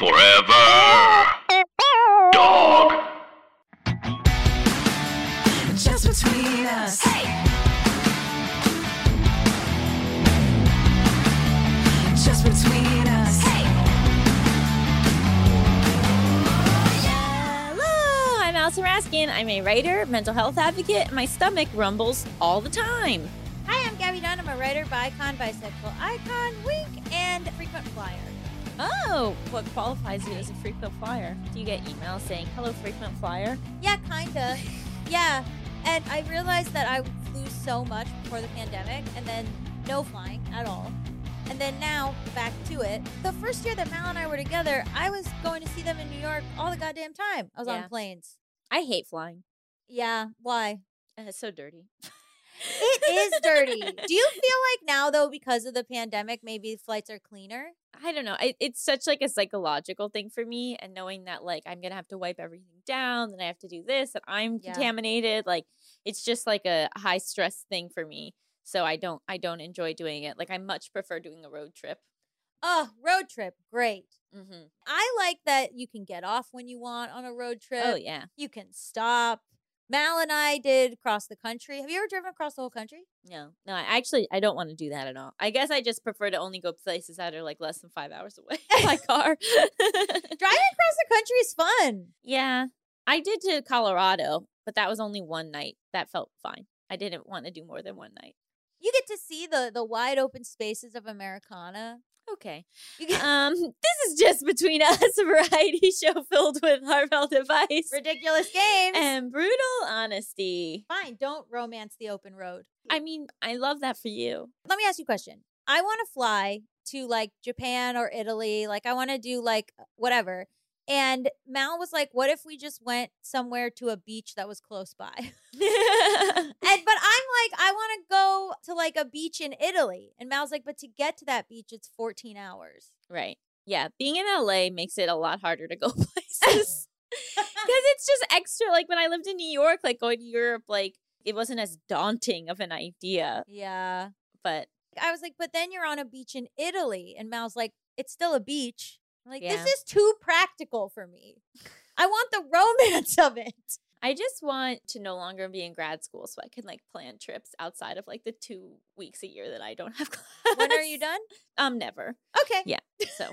Forever. Dog. Just between us. Just between us. Hello, oh, I'm Allison Raskin. I'm a writer, mental health advocate, and my stomach rumbles all the time. Hi, I'm Gabby Dunn. I'm a writer, bicon, bisexual icon, wink, and frequent flyer. Oh, what qualifies you as a frequent flyer? Do you get emails saying, hello, frequent flyer? Yeah, kinda. yeah. And I realized that I flew so much before the pandemic and then no flying at all. And then now, back to it. The first year that Mal and I were together, I was going to see them in New York all the goddamn time. I was Yeah. on planes. I hate flying. Yeah, why? Uh, It's so dirty. It is dirty. Do you feel like now, though, because of the pandemic, maybe flights are cleaner? I don't know. It's such like a psychological thing for me, and knowing that like I'm gonna have to wipe everything down, and I have to do this, and I'm Yeah. contaminated. Like it's just like a high stress thing for me. So I don't I don't enjoy doing it. Like I much prefer doing a road trip. Oh, road trip. Great. Mm-hmm. I like that you can get off when you want on a road trip. Oh yeah. You can stop. Mal and I did cross the country. Have you ever driven across the whole country? No, no. I actually I don't want to do that at all. I guess I just prefer to only go places that are like less than five hours away by car. Driving across the country is fun. yeah, I did to Colorado, but that was only one night. That felt fine. I didn't want to do more than one night. You get to see the the wide open spaces of Americana. Okay. Um, this is just between us, a variety show filled with heartfelt advice ridiculous games. and brutal honesty. Fine, don't romance the open road. I mean, I love that for you. Let me ask you a question. I want to fly to like Japan or Italy. Like I want to do like whatever. And Mal was like, "What if we just went somewhere to a beach that was close by?" And but I'm like, I want to go to like a beach in Italy. And Mal's like, but to get to that beach, it's 14 hours. right. Yeah. Being in LA makes it a lot harder to go places. Because it's just extra. Like when I lived in New York, like going to Europe, like it wasn't as daunting of an idea. Yeah. But I was like, but then you're on a beach in Italy. And Mal's like, it's still a beach. Like, Yeah. this is too practical for me. I want the romance of it. I just want to no longer be in grad school so I can like plan trips outside of like the two weeks a year that I don't have class. When are you done? Um, never. Okay. Yeah. So.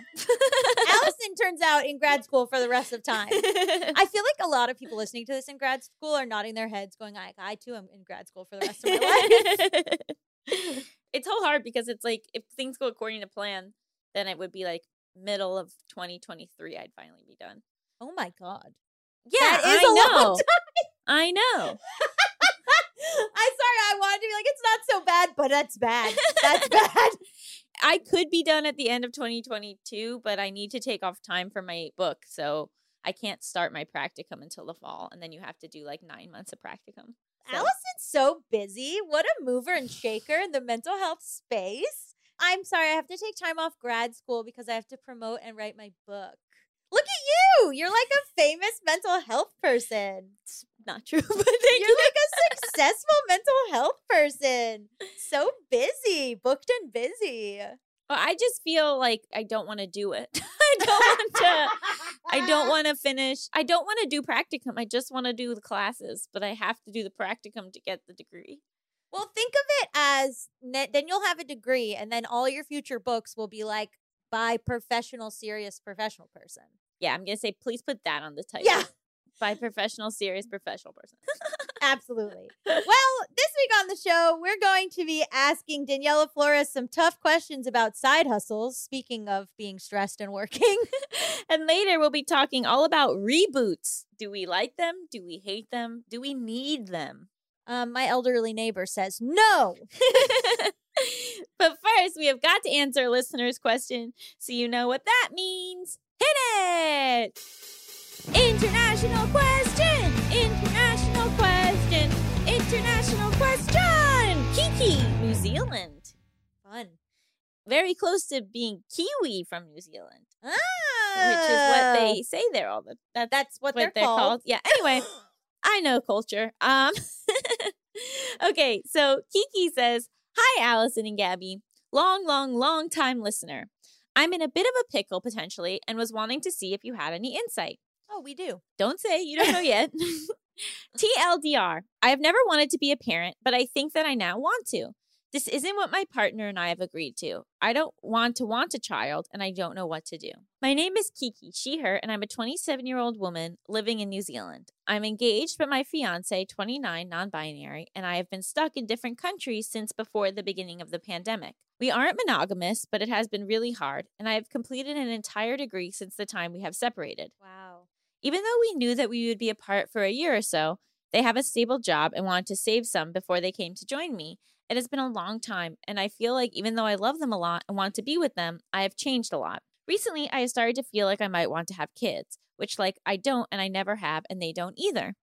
Allison turns out in grad school for the rest of time. I feel like a lot of people listening to this in grad school are nodding their heads, going, I, I too am in grad school for the rest of my life. it's so hard because it's like if things go according to plan, then it would be like middle of 2023. I'd finally be done. Oh my God. Yeah, That is I a long know. I know. I'm sorry. I wanted to be like, it's not so bad, but that's bad. That's bad. I could be done at the end of 2022, but I need to take off time for my book, so I can't start my practicum until the fall, and then you have to do like nine months of practicum. So- Allison's so busy. What a mover and shaker in the mental health space. I'm sorry. I have to take time off grad school because I have to promote and write my book. Look at you. You're like a famous mental health person. It's not true, but thank You're you. like a successful mental health person. So busy, booked and busy. Well, I just feel like I don't want to do it. I don't want to. I don't want to finish. I don't want to do practicum. I just want to do the classes, but I have to do the practicum to get the degree. Well, think of it as then you'll have a degree, and then all your future books will be like by professional, serious professional person. Yeah, I'm gonna say please put that on the title. Yeah. by professional, serious professional person. Absolutely. well, this week on the show, we're going to be asking Daniella Flores some tough questions about side hustles. Speaking of being stressed and working, and later we'll be talking all about reboots. Do we like them? Do we hate them? Do we need them? Um, my elderly neighbor says no. but first, we have got to answer a listener's question so you know what that means. Hit it! International question! International question! International question! Kiki, New Zealand. Fun. Very close to being Kiwi from New Zealand, Ah, which is what they say there all the that's That's what, what they're, called. Yeah. Anyway, I know culture. Um Okay, so Kiki says, "Hi Allison and Gabby. Long, long, long time listener. I'm in a bit of a pickle potentially and was wanting to see if you had any insight. Oh, we do. Don't say you don't know yet. TLDR. I have never wanted to be a parent, but I think that I now want to. This isn't what my partner and I have agreed to. I don't want to want a child, and I don't know what to do. My name is Kiki, she, her, and I'm a 27 year old woman living in New Zealand. I'm engaged, but my fiance, 29, non binary, and I have been stuck in different countries since before the beginning of the pandemic. We aren't monogamous, but it has been really hard, and I have completed an entire degree since the time we have separated. Wow. Even though we knew that we would be apart for a year or so, they have a stable job and wanted to save some before they came to join me. It has been a long time, and I feel like even though I love them a lot and want to be with them, I have changed a lot. Recently, I have started to feel like I might want to have kids, which, like, I don't and I never have, and they don't either.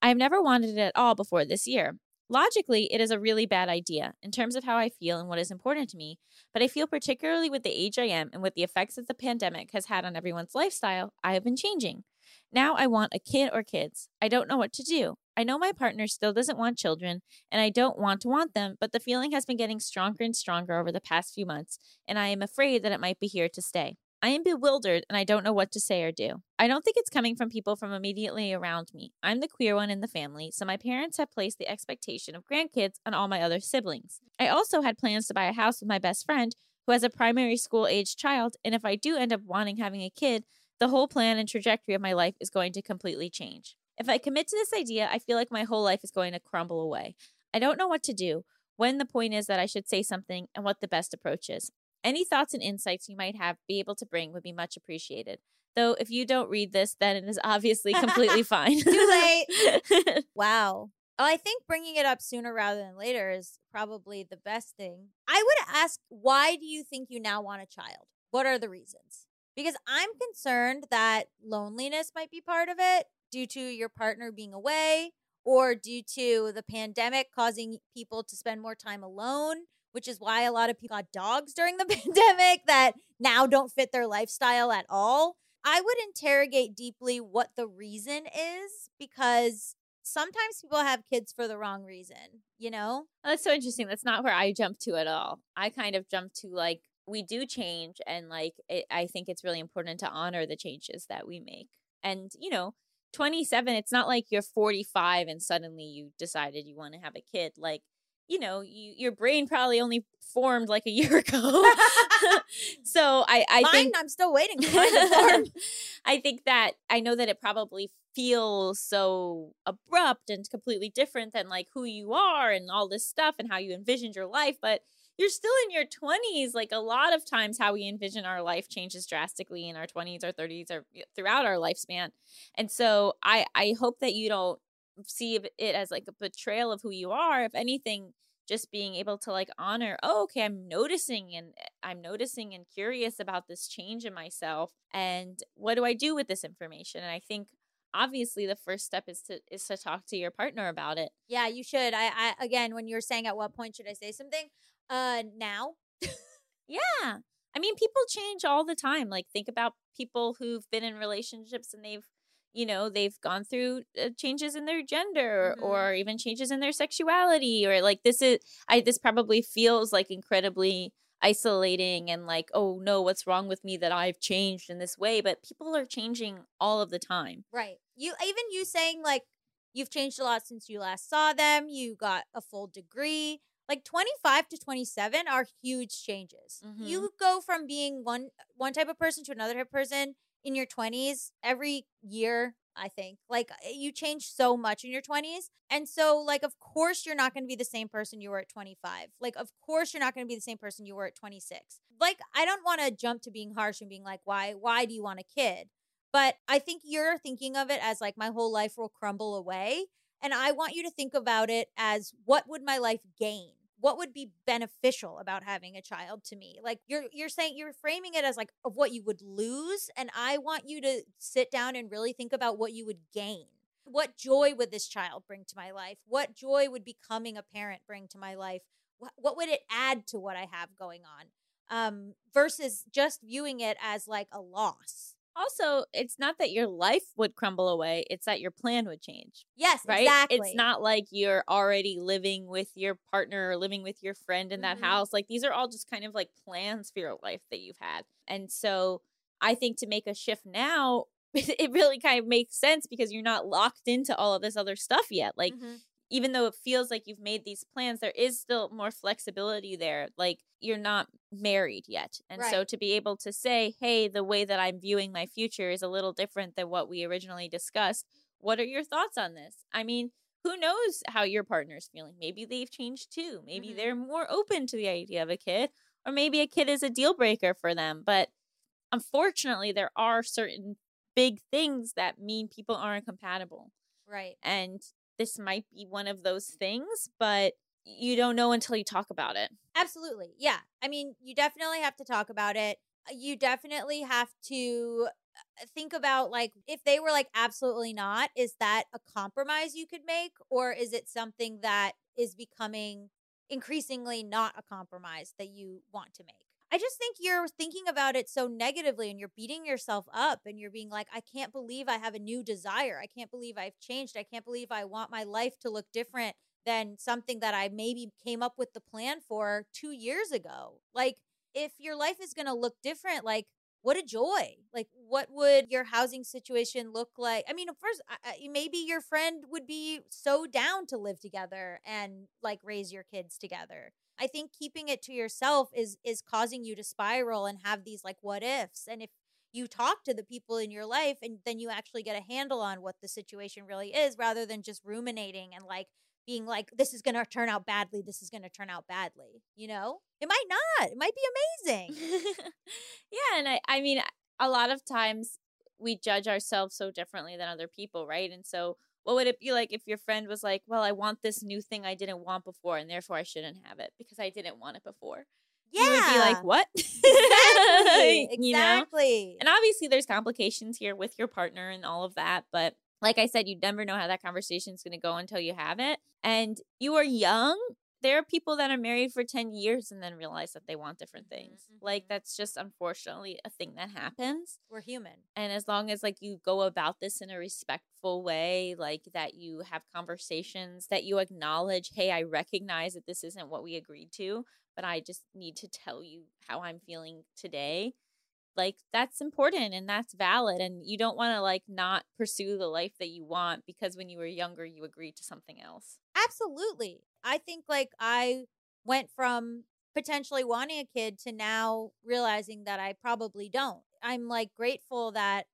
I have never wanted it at all before this year. Logically, it is a really bad idea in terms of how I feel and what is important to me, but I feel particularly with the age I am and with the effects that the pandemic has had on everyone's lifestyle, I have been changing. Now I want a kid or kids. I don't know what to do. I know my partner still doesn't want children, and I don't want to want them, but the feeling has been getting stronger and stronger over the past few months, and I am afraid that it might be here to stay. I am bewildered and I don't know what to say or do. I don't think it's coming from people from immediately around me. I'm the queer one in the family, so my parents have placed the expectation of grandkids on all my other siblings. I also had plans to buy a house with my best friend who has a primary school aged child, and if I do end up wanting having a kid, the whole plan and trajectory of my life is going to completely change. If I commit to this idea, I feel like my whole life is going to crumble away. I don't know what to do, when the point is that I should say something, and what the best approach is. Any thoughts and insights you might have be able to bring would be much appreciated. Though if you don't read this, then it is obviously completely fine. Too late. Wow. Oh, I think bringing it up sooner rather than later is probably the best thing. I would ask, why do you think you now want a child? What are the reasons? Because I'm concerned that loneliness might be part of it due to your partner being away or due to the pandemic causing people to spend more time alone, which is why a lot of people got dogs during the pandemic that now don't fit their lifestyle at all. I would interrogate deeply what the reason is because sometimes people have kids for the wrong reason, you know? Oh, that's so interesting. That's not where I jump to at all. I kind of jump to like we do change, and like it, I think it's really important to honor the changes that we make. And you know, 27, it's not like you're 45 and suddenly you decided you want to have a kid. Like you know, you your brain probably only formed like a year ago. so I I Mine, think I'm still waiting for mine form. I think that I know that it probably feels so abrupt and completely different than like who you are and all this stuff and how you envisioned your life, but you're still in your 20s. Like a lot of times, how we envision our life changes drastically in our 20s or 30s or throughout our lifespan. And so I, I hope that you don't see it as like a betrayal of who you are. If anything, just being able to like honor, oh, okay, I'm noticing and eh, I'm noticing and curious about this change in myself. And what do I do with this information? And I think obviously the first step is to is to talk to your partner about it. yeah, you should. I, I again, when you were saying at what point should I say something, uh, now. Yeah. I mean, people change all the time. Like, think about people who've been in relationships and they've, you know, they've gone through uh, changes in their gender Mhm. or even changes in their sexuality or like this is, I, this probably feels like incredibly isolating and like, oh no, what's wrong with me that I've changed in this way? But people are changing all of the time. Right. You even you saying like you've changed a lot since you last saw them. You got a full degree. Like 25 to 27 are huge changes. Mhm. You go from being one one type of person to another type of person in your 20s every year, I think. Like uh, you change so much in your 20s. And so like of course you're not going to be the same person you were at 25. Like of course you're not going to be the same person you were at 26. Like I don't want to jump to being harsh and being like why why do you want a kid? But I think you're thinking of it as like my whole life will crumble away. And I want you to think about it as what would my life gain? What would be beneficial about having a child to me? Like you're you're saying you're framing it as like of what you would lose. And I want you to sit down and really think about what you would gain. What joy would this child bring to my life? What joy would becoming a parent bring to my life? What, what would it add to what I have going on? Um, versus just viewing it as like a loss Also, it's not that your life would crumble away, it's that your plan would change, Yes, right? exactly. It's not like you're already living with your partner or living with your friend in that Mhm. house. Like these are all just kind of like plans for your life that you've had. And so I think to make a shift now, it really kind of makes sense because you're not locked into all of this other stuff yet. Like Mhm. even though it feels like you've made these plans, there is still more flexibility there. Like you're not married yet. And so to be able to say, hey, the way that I'm viewing my future is a little different than what we originally discussed. What are your thoughts on this? I mean, who knows how your partner's feeling? Maybe they've changed too. Maybe Mhm. they're more open to the idea of a kid, or maybe a kid is a deal breaker for them. But unfortunately, there are certain big things that mean people aren't compatible right. and this might be one of those things, but you don't know until you talk about it. Absolutely. Yeah. I mean, you definitely have to talk about it. Uh, You definitely have to uh, think about like if they were like absolutely not, is that a compromise you could make or is it something that is becoming increasingly not a compromise that you want to make? I just think you're thinking about it so negatively and you're beating yourself up and you're being like, I can't believe I have a new desire. I can't believe I've changed. I can't believe I want my life to look different than something that I maybe came up with the plan for two years ago. Like, if your life is going to look different, like, what a joy. Like, what would your housing situation look like? I mean, I- I- maybe your friend would be so down to live together and like raise your kids together. I think keeping it to yourself is is causing you to spiral and have these like what ifs. And if you talk to the people in your life and then you actually get a handle on what the situation really is rather than just ruminating and like being like this is going to turn out badly this is going to turn out badly you know it might not it might be amazing yeah, and I, I mean, a lot of times we judge ourselves so differently than other people, right? And so, what would it be like if your friend was like, "Well, I want this new thing I didn't want before, and therefore I shouldn't have it because I didn't want it before"? yeah You would be like, "What?" exactly You know? exactly And obviously, there's complications here with your partner and all of that. But like I said, you never know how that conversation is going to go until you have it. And you are young. There are people that are married for 10 years and then realize that they want different Mhm, things. Like, mhm. that's just unfortunately a thing that happens. we're human And as long as like you go about this in a respectful way, like that you have conversations, that you acknowledge, hey, I recognize that this isn't what we agreed to, but I just need to tell you how I'm feeling today. Like that's important and that's valid. And you don't want to like not pursue the life that you want because when you were younger, you agreed to something else. absolutely i think like i went from potentially wanting a kid to now realizing that i probably don't i'm like grateful that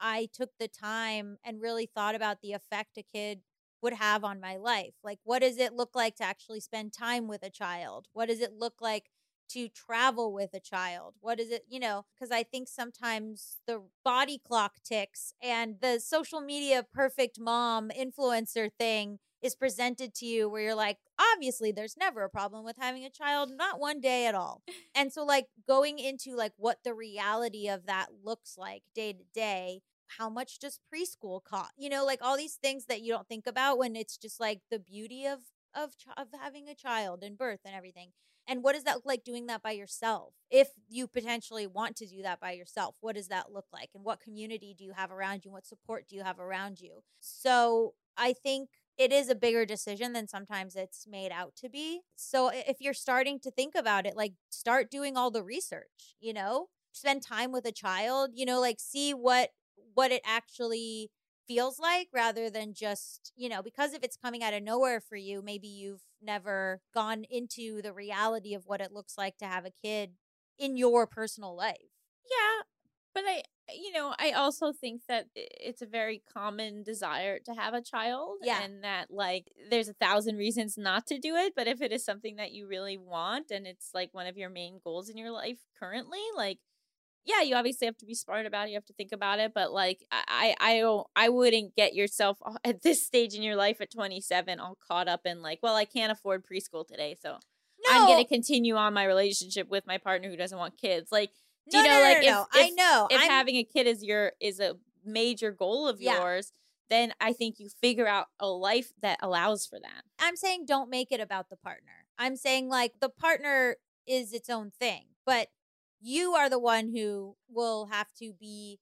i took the time and really thought about the effect a kid would have on my life like what does it look like to actually spend time with a child what does it look like to travel with a child? What is it you know because i think sometimes the body clock ticks and the social media perfect mom influencer thing is presented to you where you're like obviously there's never a problem with having a child not one day at all. And so like going into like what the reality of that looks like day to day how much does preschool cost you know like all these things that you don't think about when it's just like the beauty of of ch- of having a child and birth and everything and what does that look like doing that by yourself if you potentially want to do that by yourself what does that look like and what community do you have around you what support do you have around you so i think it is a bigger decision than sometimes it's made out to be. So if you're starting to think about it, like start doing all the research, you know? Spend time with a child, you know, like see what what it actually feels like rather than just, you know, because if it's coming out of nowhere for you, maybe you've never gone into the reality of what it looks like to have a kid in your personal life. Yeah, but I, you know, I also think that it's a very common desire to have a child. Yeah. And that, like, there's a thousand reasons not to do it. But if it is something that you really want and it's like one of your main goals in your life currently, like, yeah, you obviously have to be smart about it. You have to think about it. But like, I, I, I don't, I wouldn't get yourself at this stage in your life at 27 all caught up in like, well, I can't afford preschool today, so I'm gonna continue on my relationship with my partner who doesn't want kids. Like, do no, you know, no, no, like, no, no. if- I know. if I'm, having a kid is your is a major goal of Yeah. yours, then I think you figure out a life that allows for that. I'm saying don't make it about the partner. I'm saying like the partner is its own thing, but you are the one who will have to be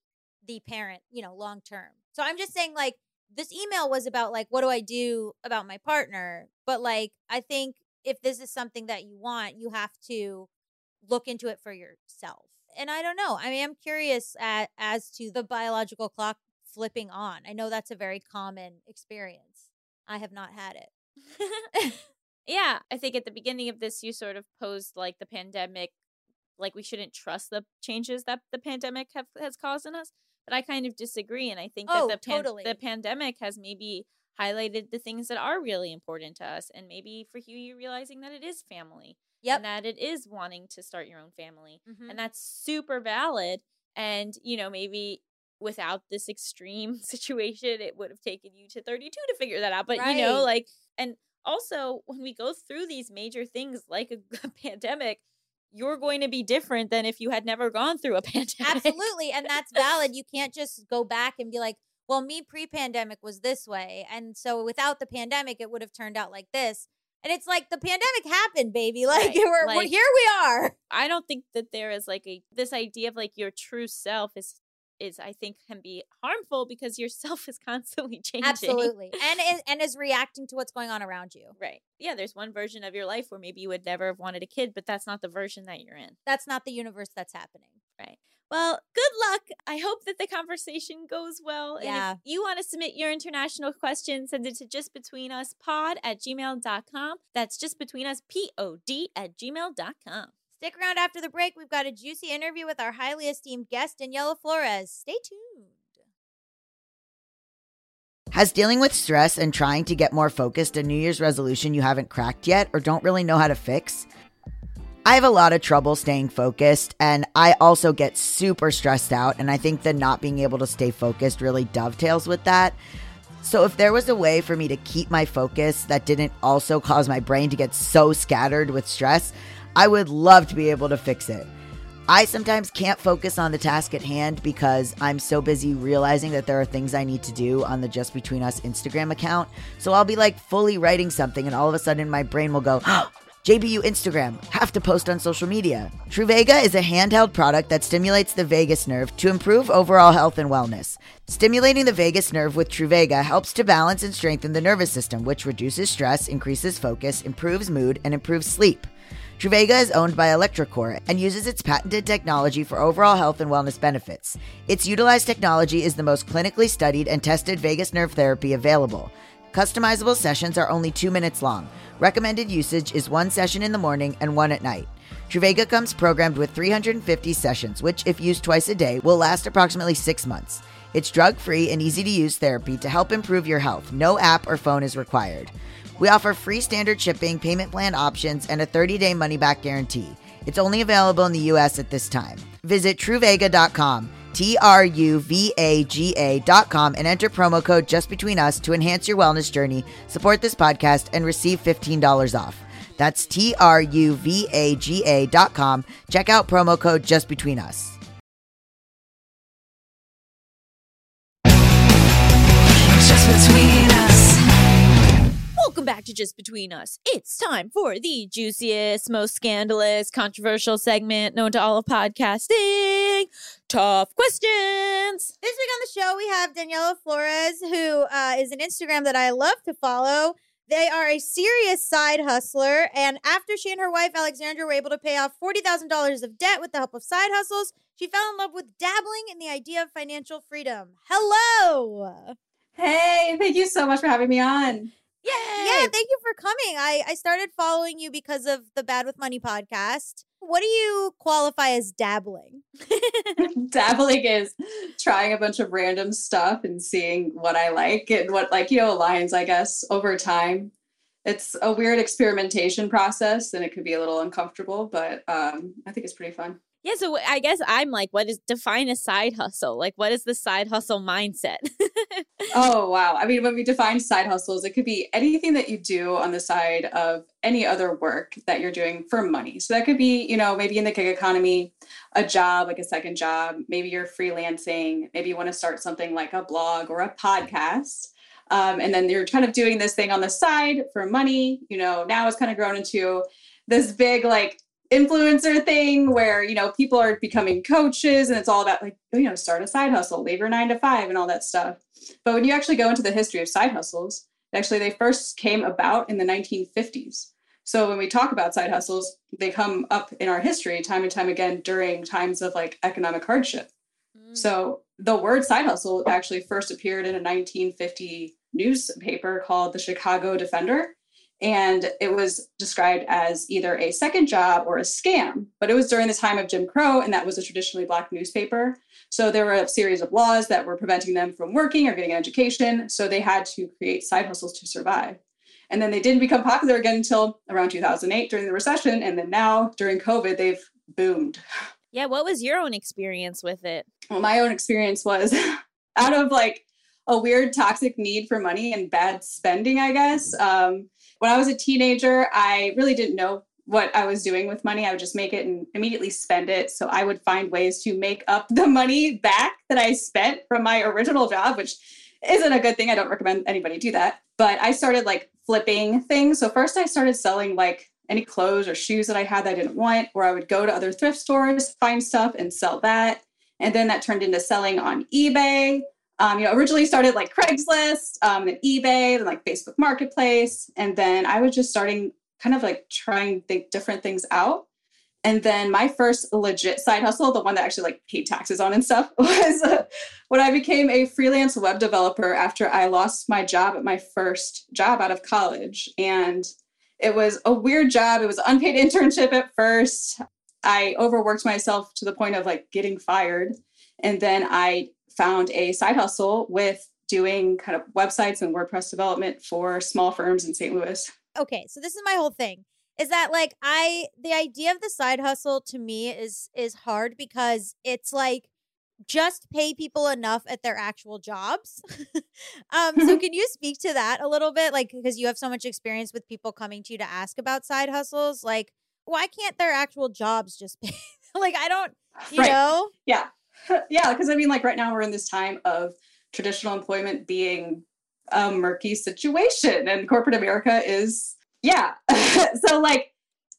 the parent, you know, long term. So I'm just saying, like, this email was about, like, what do I do about my partner? But, like, I think if this is something that you want, you have to look into it for yourself. And I don't know. I mean, I'm curious at, as to the biological clock flipping on. I know that's a very common experience. I have not had it. yeah, I think at the beginning of this, you sort of posed like the pandemic, like we shouldn't trust the changes that the pandemic have, has caused in us. But I kind of disagree, and I think Oh, that the pan- totally. the pandemic has maybe highlighted the things that are really important to us, and maybe for you, you realizing that it is family, Yep. and that it is wanting to start your own family, Mhm. and that's super valid. And you know, maybe without this extreme situation, it would have taken you to 32 to figure that out. But you know, like, and also when we go through these major things like a, a pandemic, you're going to be different than if you had never gone through a pandemic. Absolutely. And that's valid. You can't just go back and be like, well, me pre pandemic was this way. And so without the pandemic, it would have turned out like this. And it's like the pandemic happened, baby. Like, Right, we're, we're here we are. I don't think that there is like a this idea of like your true self is is I think can be harmful because your self is constantly changing. Absolutely. And is, and is reacting to what's going on around you. Right. Yeah, there's one version of your life where maybe you would never have wanted a kid, but that's not the version that you're in. That's not the universe that's happening. Right. Well, good luck. I hope that the conversation goes well. And Yeah. if you want to submit your international question, send it to justbetweenuspod at gmail.com. That's justbetweenuspod at gmail.com. Stick around after the break. We've got a juicy interview with our highly esteemed guest, Daniella Flores. Stay tuned. Has dealing with stress and trying to get more focused a New Year's resolution you haven't cracked yet or don't really know how to fix? I have a lot of trouble staying focused, and I also get super stressed out. And I think that not being able to stay focused really dovetails with that. So, if there was a way for me to keep my focus that didn't also cause my brain to get so scattered with stress, I would love to be able to fix it. I sometimes can't focus on the task at hand because I'm so busy realizing that there are things I need to do on the Just Between Us Instagram account. So I'll be like fully writing something, and all of a sudden my brain will go, oh, JBU Instagram, have to post on social media. Truvaga is a handheld product that stimulates the vagus nerve to improve overall health and wellness. Stimulating the vagus nerve with Truvaga helps to balance and strengthen the nervous system, which reduces stress, increases focus, improves mood, and improves sleep. Truvaga is owned by Electrocore and uses its patented technology for overall health and wellness benefits. Its utilized technology is the most clinically studied and tested vagus nerve therapy available. Customizable sessions are only two minutes long. Recommended usage is one session in the morning and one at night. Truvaga comes programmed with 350 sessions, which, if used twice a day, will last approximately six months. It's drug free and easy to use therapy to help improve your health. No app or phone is required. We offer free standard shipping, payment plan options, and a 30 day money back guarantee. It's only available in the US at this time. Visit truvaga.com, T R U V A G A.com, and enter promo code just between us to enhance your wellness journey, support this podcast, and receive $15 off. That's T R U V A G A.com. Check out promo code just between us. Just between. Welcome back to Just Between Us. It's time for the juiciest, most scandalous, controversial segment known to all of podcasting. Tough questions. This week on the show, we have Daniella Flores, who uh, is an Instagram that I love to follow. They are a serious side hustler. And after she and her wife, Alexandra, were able to pay off $40,000 of debt with the help of side hustles, she fell in love with dabbling in the idea of financial freedom. Hello. Hey, thank you so much for having me on. Yeah, thank you for coming. I, I started following you because of the Bad with Money podcast. What do you qualify as dabbling? Dabbling is trying a bunch of random stuff and seeing what I like and what, like, you know, aligns, I guess, over time. It's a weird experimentation process and it could be a little uncomfortable, but um, I think it's pretty fun. Yeah, so I guess I'm like, what is define a side hustle? Like, what is the side hustle mindset? Oh, wow. I mean, when we define side hustles, it could be anything that you do on the side of any other work that you're doing for money. So that could be, you know, maybe in the gig economy, a job, like a second job. Maybe you're freelancing. Maybe you want to start something like a blog or a podcast. Um, and then you're kind of doing this thing on the side for money. You know, now it's kind of grown into this big, like, influencer thing where you know people are becoming coaches and it's all about like you know start a side hustle leave your nine to five and all that stuff. But when you actually go into the history of side hustles actually they first came about in the 1950s so when we talk about side hustles they come up in our history time and time again during times of like economic hardship. Mm. So the word side hustle actually first appeared in a 1950 newspaper called the chicago defender and it was described as either a second job or a scam. But it was during the time of Jim Crow, and that was a traditionally black newspaper. So there were a series of laws that were preventing them from working or getting an education. So they had to create side hustles to survive. And then they didn't become popular again until around 2008 during the recession. And then now during COVID, they've boomed. Yeah, what was your own experience with it? Well, my own experience was out of like a weird toxic need for money and bad spending, I guess. Um, when I was a teenager, I really didn't know what I was doing with money. I would just make it and immediately spend it. So I would find ways to make up the money back that I spent from my original job, which isn't a good thing. I don't recommend anybody do that. But I started like flipping things. So first I started selling like any clothes or shoes that I had that I didn't want, or I would go to other thrift stores, find stuff and sell that. And then that turned into selling on eBay. Um, you know, originally started like Craigslist, um, eBay, then like Facebook Marketplace, and then I was just starting kind of like trying think different things out. And then my first legit side hustle, the one that actually like paid taxes on and stuff, was uh, when I became a freelance web developer after I lost my job at my first job out of college. And it was a weird job. It was unpaid internship at first. I overworked myself to the point of like getting fired. And then I found a side hustle with doing kind of websites and WordPress development for small firms in St. Louis. okay so this is my whole thing is that like i the idea of the side hustle to me is is hard because it's like just pay people enough at their actual jobs um so can you speak to that a little bit like because you have so much experience with people coming to you to ask about side hustles like why can't their actual jobs just pay like i don't you Right. know Yeah. yeah. Because I mean, like right now we're in this time of traditional employment being a murky situation, and corporate America is, yeah. so, like,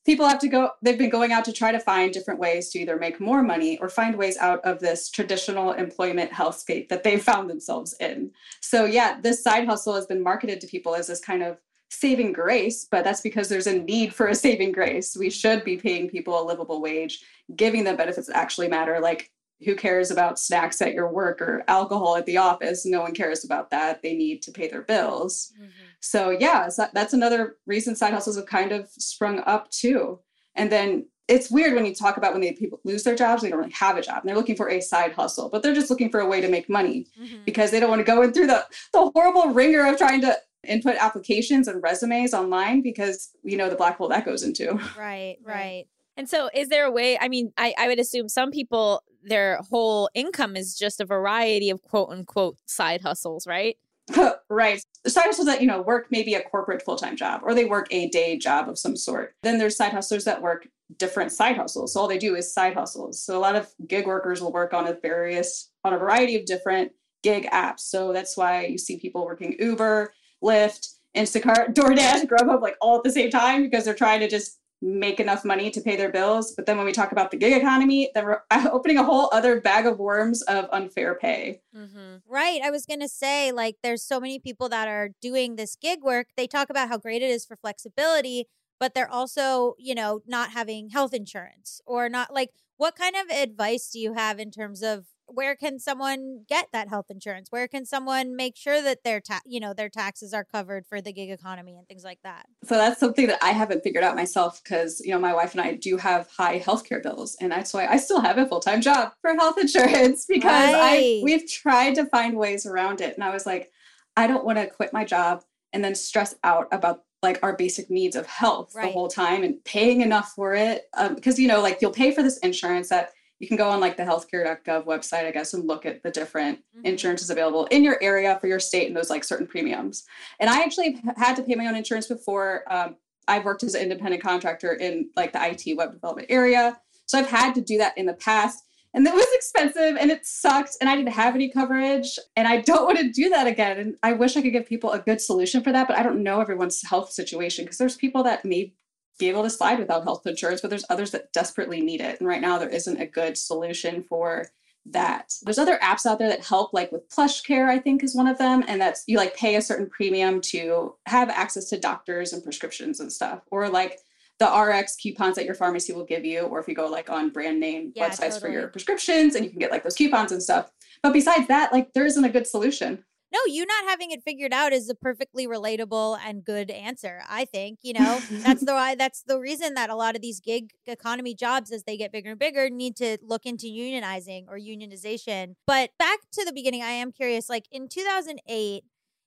people have to go, they've been going out to try to find different ways to either make more money or find ways out of this traditional employment hellscape that they've found themselves in. So, yeah, this side hustle has been marketed to people as this kind of saving grace, but that's because there's a need for a saving grace. We should be paying people a livable wage, giving them benefits that actually matter, like who cares about snacks at your work or alcohol at the office? No one cares about that. They need to pay their bills. So yeah, so that's another reason side hustles have kind of sprung up too. And then it's weird when you talk about when they people lose their jobs, they don't really have a job and they're looking for a side hustle, but they're just looking for a way to make money Mhm. because they don't want to go in through the, the horrible wringer of trying to input applications and resumes online because you know the black hole that goes into. right Right. right And so, is there a way? I mean, I, I would assume some people, their whole income is just a variety of quote unquote side hustles, right? right. Side hustles that, you know, work maybe a corporate full-time job or they work a day job of some sort. Then there's side hustlers that work different side hustles. So all they do is side hustles. So a lot of gig workers will work on a various on a variety of different gig apps. So that's why you see people working Uber, Lyft, Instacart, DoorDash, Grubhub like all at the same time because they're trying to just make enough money to pay their bills. But then when we talk about the gig economy, then we're opening a whole other bag of worms of unfair pay. Mm-hmm. Right. I was going to say, like, there's so many people that are doing this gig work. They talk about how great it is for flexibility, but they're also, you know, not having health insurance or not like, what kind of advice do you have in terms of where can someone get that health insurance? Where can someone make sure that their ta- you know, their taxes are covered for the gig economy and things like that? So that's something that I haven't figured out myself because, you know, my wife and I do have high healthcare bills. And that's why I still have a full time job for health insurance because I we've tried to find ways around it. And I was like, I don't want to quit my job and then stress out about like our basic needs of health Right. the whole time and paying enough for it. Um, because, you know, like you'll pay for this insurance that you can go on like the healthcare.gov website, I guess, and look at the different Mhm. insurances available in your area for your state and those like certain premiums. And I actually had to pay my own insurance before. Um, I've worked as an independent contractor in like the IT web development area. So I've had to do that in the past. And it was expensive and it sucked. And I didn't have any coverage. And I don't want to do that again. And I wish I could give people a good solution for that, but I don't know everyone's health situation because there's people that may be able to slide without health insurance, but there's others that desperately need it. And right now, there isn't a good solution for that. There's other apps out there that help, like with Plush Care, I think is one of them. And that's you like pay a certain premium to have access to doctors and prescriptions and stuff. Or like the RX coupons that your pharmacy will give you, or if you go like on brand name Yeah, websites for your prescriptions and you can get like those coupons and stuff. But besides that, like there isn't a good solution. No, you not having it figured out is a perfectly relatable and good answer. I think you know that's the why that's the reason that a lot of these gig economy jobs, as they get bigger and bigger, need to look into unionizing or unionization. But back to the beginning, I am curious. Like in 2008,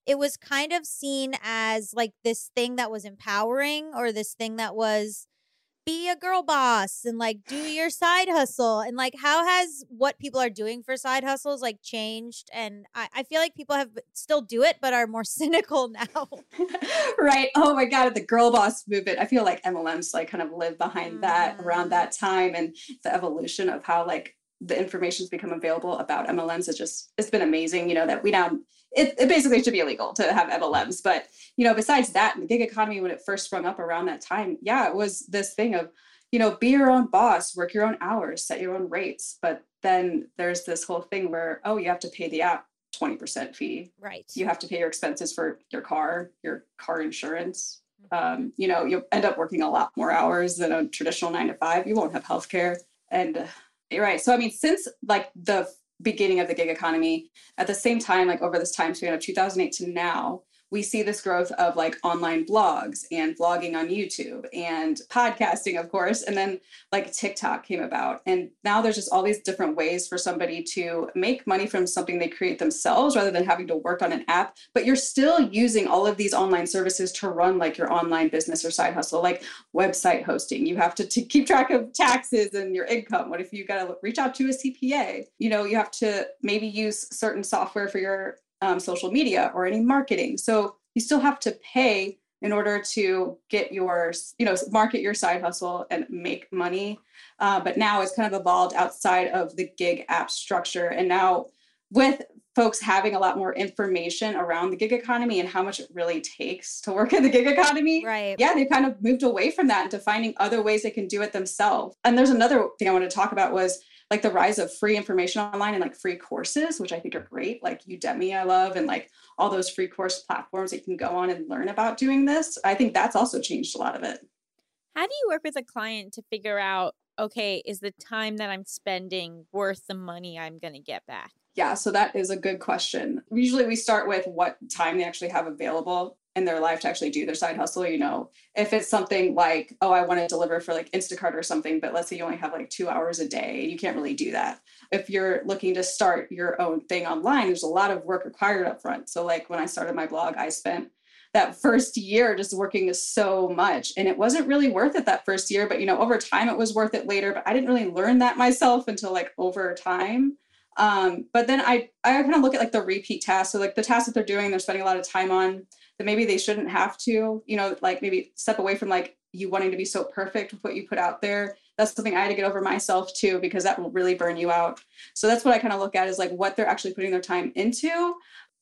it was kind of seen as like this thing that was empowering or this thing that was be a girl boss and like do your side hustle and like how has what people are doing for side hustles like changed and I, I feel like people have still do it but are more cynical now right. Oh my God, at the girl boss movement. I feel like MLMs like kind of live behind that around Mm. that time and the evolution of how like the information's become available about MLMs is just it's been amazing. You know, that we now it, it basically should be illegal to have MLMs. But you know, besides that, the gig economy when it first sprung up around that time, yeah, it was this thing of, you know, be your own boss, work your own hours, set your own rates. But then there's this whole thing where, oh, you have to pay the app 20% fee right you have to pay your expenses for your car, your car insurance. Mm-hmm. Um, you know, you'll end up working a lot more hours than a traditional nine to five. You won't have health care. And uh, right. So, I mean, since like the beginning of the gig economy, at the same time, like over this time span of 2008 to now, we see this growth of like online blogs and vlogging on YouTube and podcasting, of course. And then like TikTok came about. And now there's just all these different ways for somebody to make money from something they create themselves rather than having to work on an app. But you're still using all of these online services to run like your online business or side hustle, like website hosting. You have to, to keep track of taxes and your income. What if you got to reach out to a CPA? You know, you have to maybe use certain software for your um, social media or any marketing. So you still have to pay in order to get your, you know, market your side hustle and make money. Uh, but now it's kind of evolved outside of the gig app structure. And now with folks having a lot more information around the gig economy and how much it really takes to work in the gig economy, right yeah, they kind of moved away from that into finding other ways they can do it themselves. And there's another thing I want to talk about was like the rise of free information online and like free courses, which I think are great. Like Udemy, I love, and like all those free course platforms that you can go on and learn about doing this. I think that's also changed a lot of it. How do you work with a client to figure out, okay, is the time that I'm spending worth the money I'm going to get back? Yeah, so that is a good question. Usually we start with what time they actually have available in their life to actually do their side hustle. You know, if it's something like, oh, I want to deliver for like Instacart or something, but let's say you only have like two hours a day, you can't really do that. If you're looking to start your own thing online, there's a lot of work required up front. So, like when I started my blog, I spent that first year just working so much and it wasn't really worth it that first year but you know over time it was worth it later but i didn't really learn that myself until like over time um, but then i i kind of look at like the repeat tasks. So like the tasks that they're doing they're spending a lot of time on that maybe they shouldn't have to you know like maybe step away from like you wanting to be so perfect with what you put out there. That's something i had to get over myself too because that will really burn you out. So that's what i kind of look at is like what they're actually putting their time into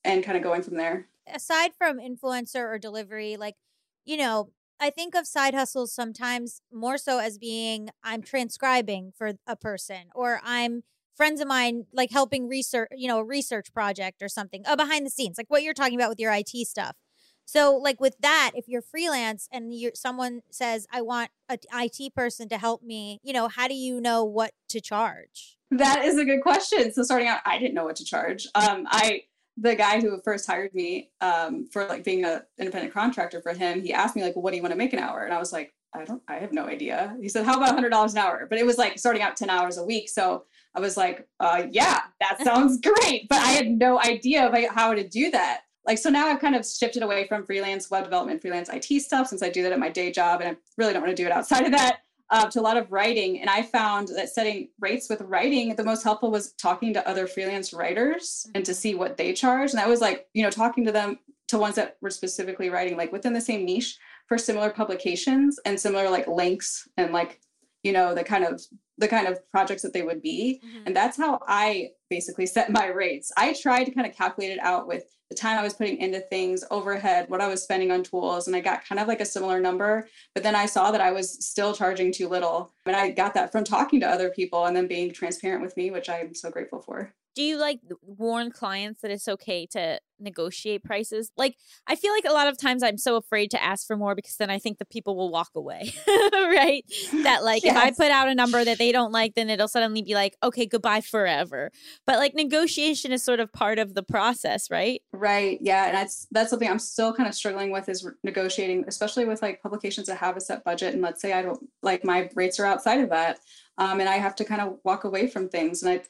and kind of going from there. Aside from influencer or delivery, like, you know, I think of side hustles sometimes more so as being I'm transcribing for a person or I'm friends of mine like helping research, you know, a research project or something, uh, behind the scenes, like what you're talking about with your IT stuff. So, like with that, if you're freelance and you someone says, "I want an IT person to help me," you know, how do you know what to charge? That is a good question. So starting out, I didn't know what to charge. Um, I the guy who first hired me um, for like being an independent contractor for him, he asked me like, "What do you want to make an hour?" And I was like, "I don't, I have no idea." He said, "How about hundred dollars an hour?" But it was like starting out ten hours a week, so I was like, uh, "Yeah, that sounds great," but I had no idea of like, how to do that. Like so now I've kind of shifted away from freelance web development, freelance IT stuff since I do that at my day job, and I really don't want to do it outside of that uh, to a lot of writing. And I found that setting rates with writing, the most helpful was talking to other freelance writers and to see what they charge. And that was like, you know, talking to them to ones that were specifically writing like within the same niche for similar publications and similar like links and like you know, the kind of the kind of projects that they would be. Mm-hmm. And that's how I basically set my rates. I tried to kind of calculate it out with the time I was putting into things, overhead, what I was spending on tools, and I got kind of like a similar number. But then I saw that I was still charging too little. And I got that from talking to other people and then being transparent with me, which I'm so grateful for. Do you like warn clients that it's okay to negotiate prices? Like, I feel like a lot of times I'm so afraid to ask for more because then I think the people will walk away, right? That, like, if I put out a number that they don't like, then it'll suddenly be like, okay, goodbye forever. But like, negotiation is sort of part of the process, right? Right. Yeah. And that's that's something I'm still kind of struggling with is negotiating, especially with like publications that have a set budget. And let's say I don't like my rates are outside of that. Um, and I have to kind of walk away from things. And I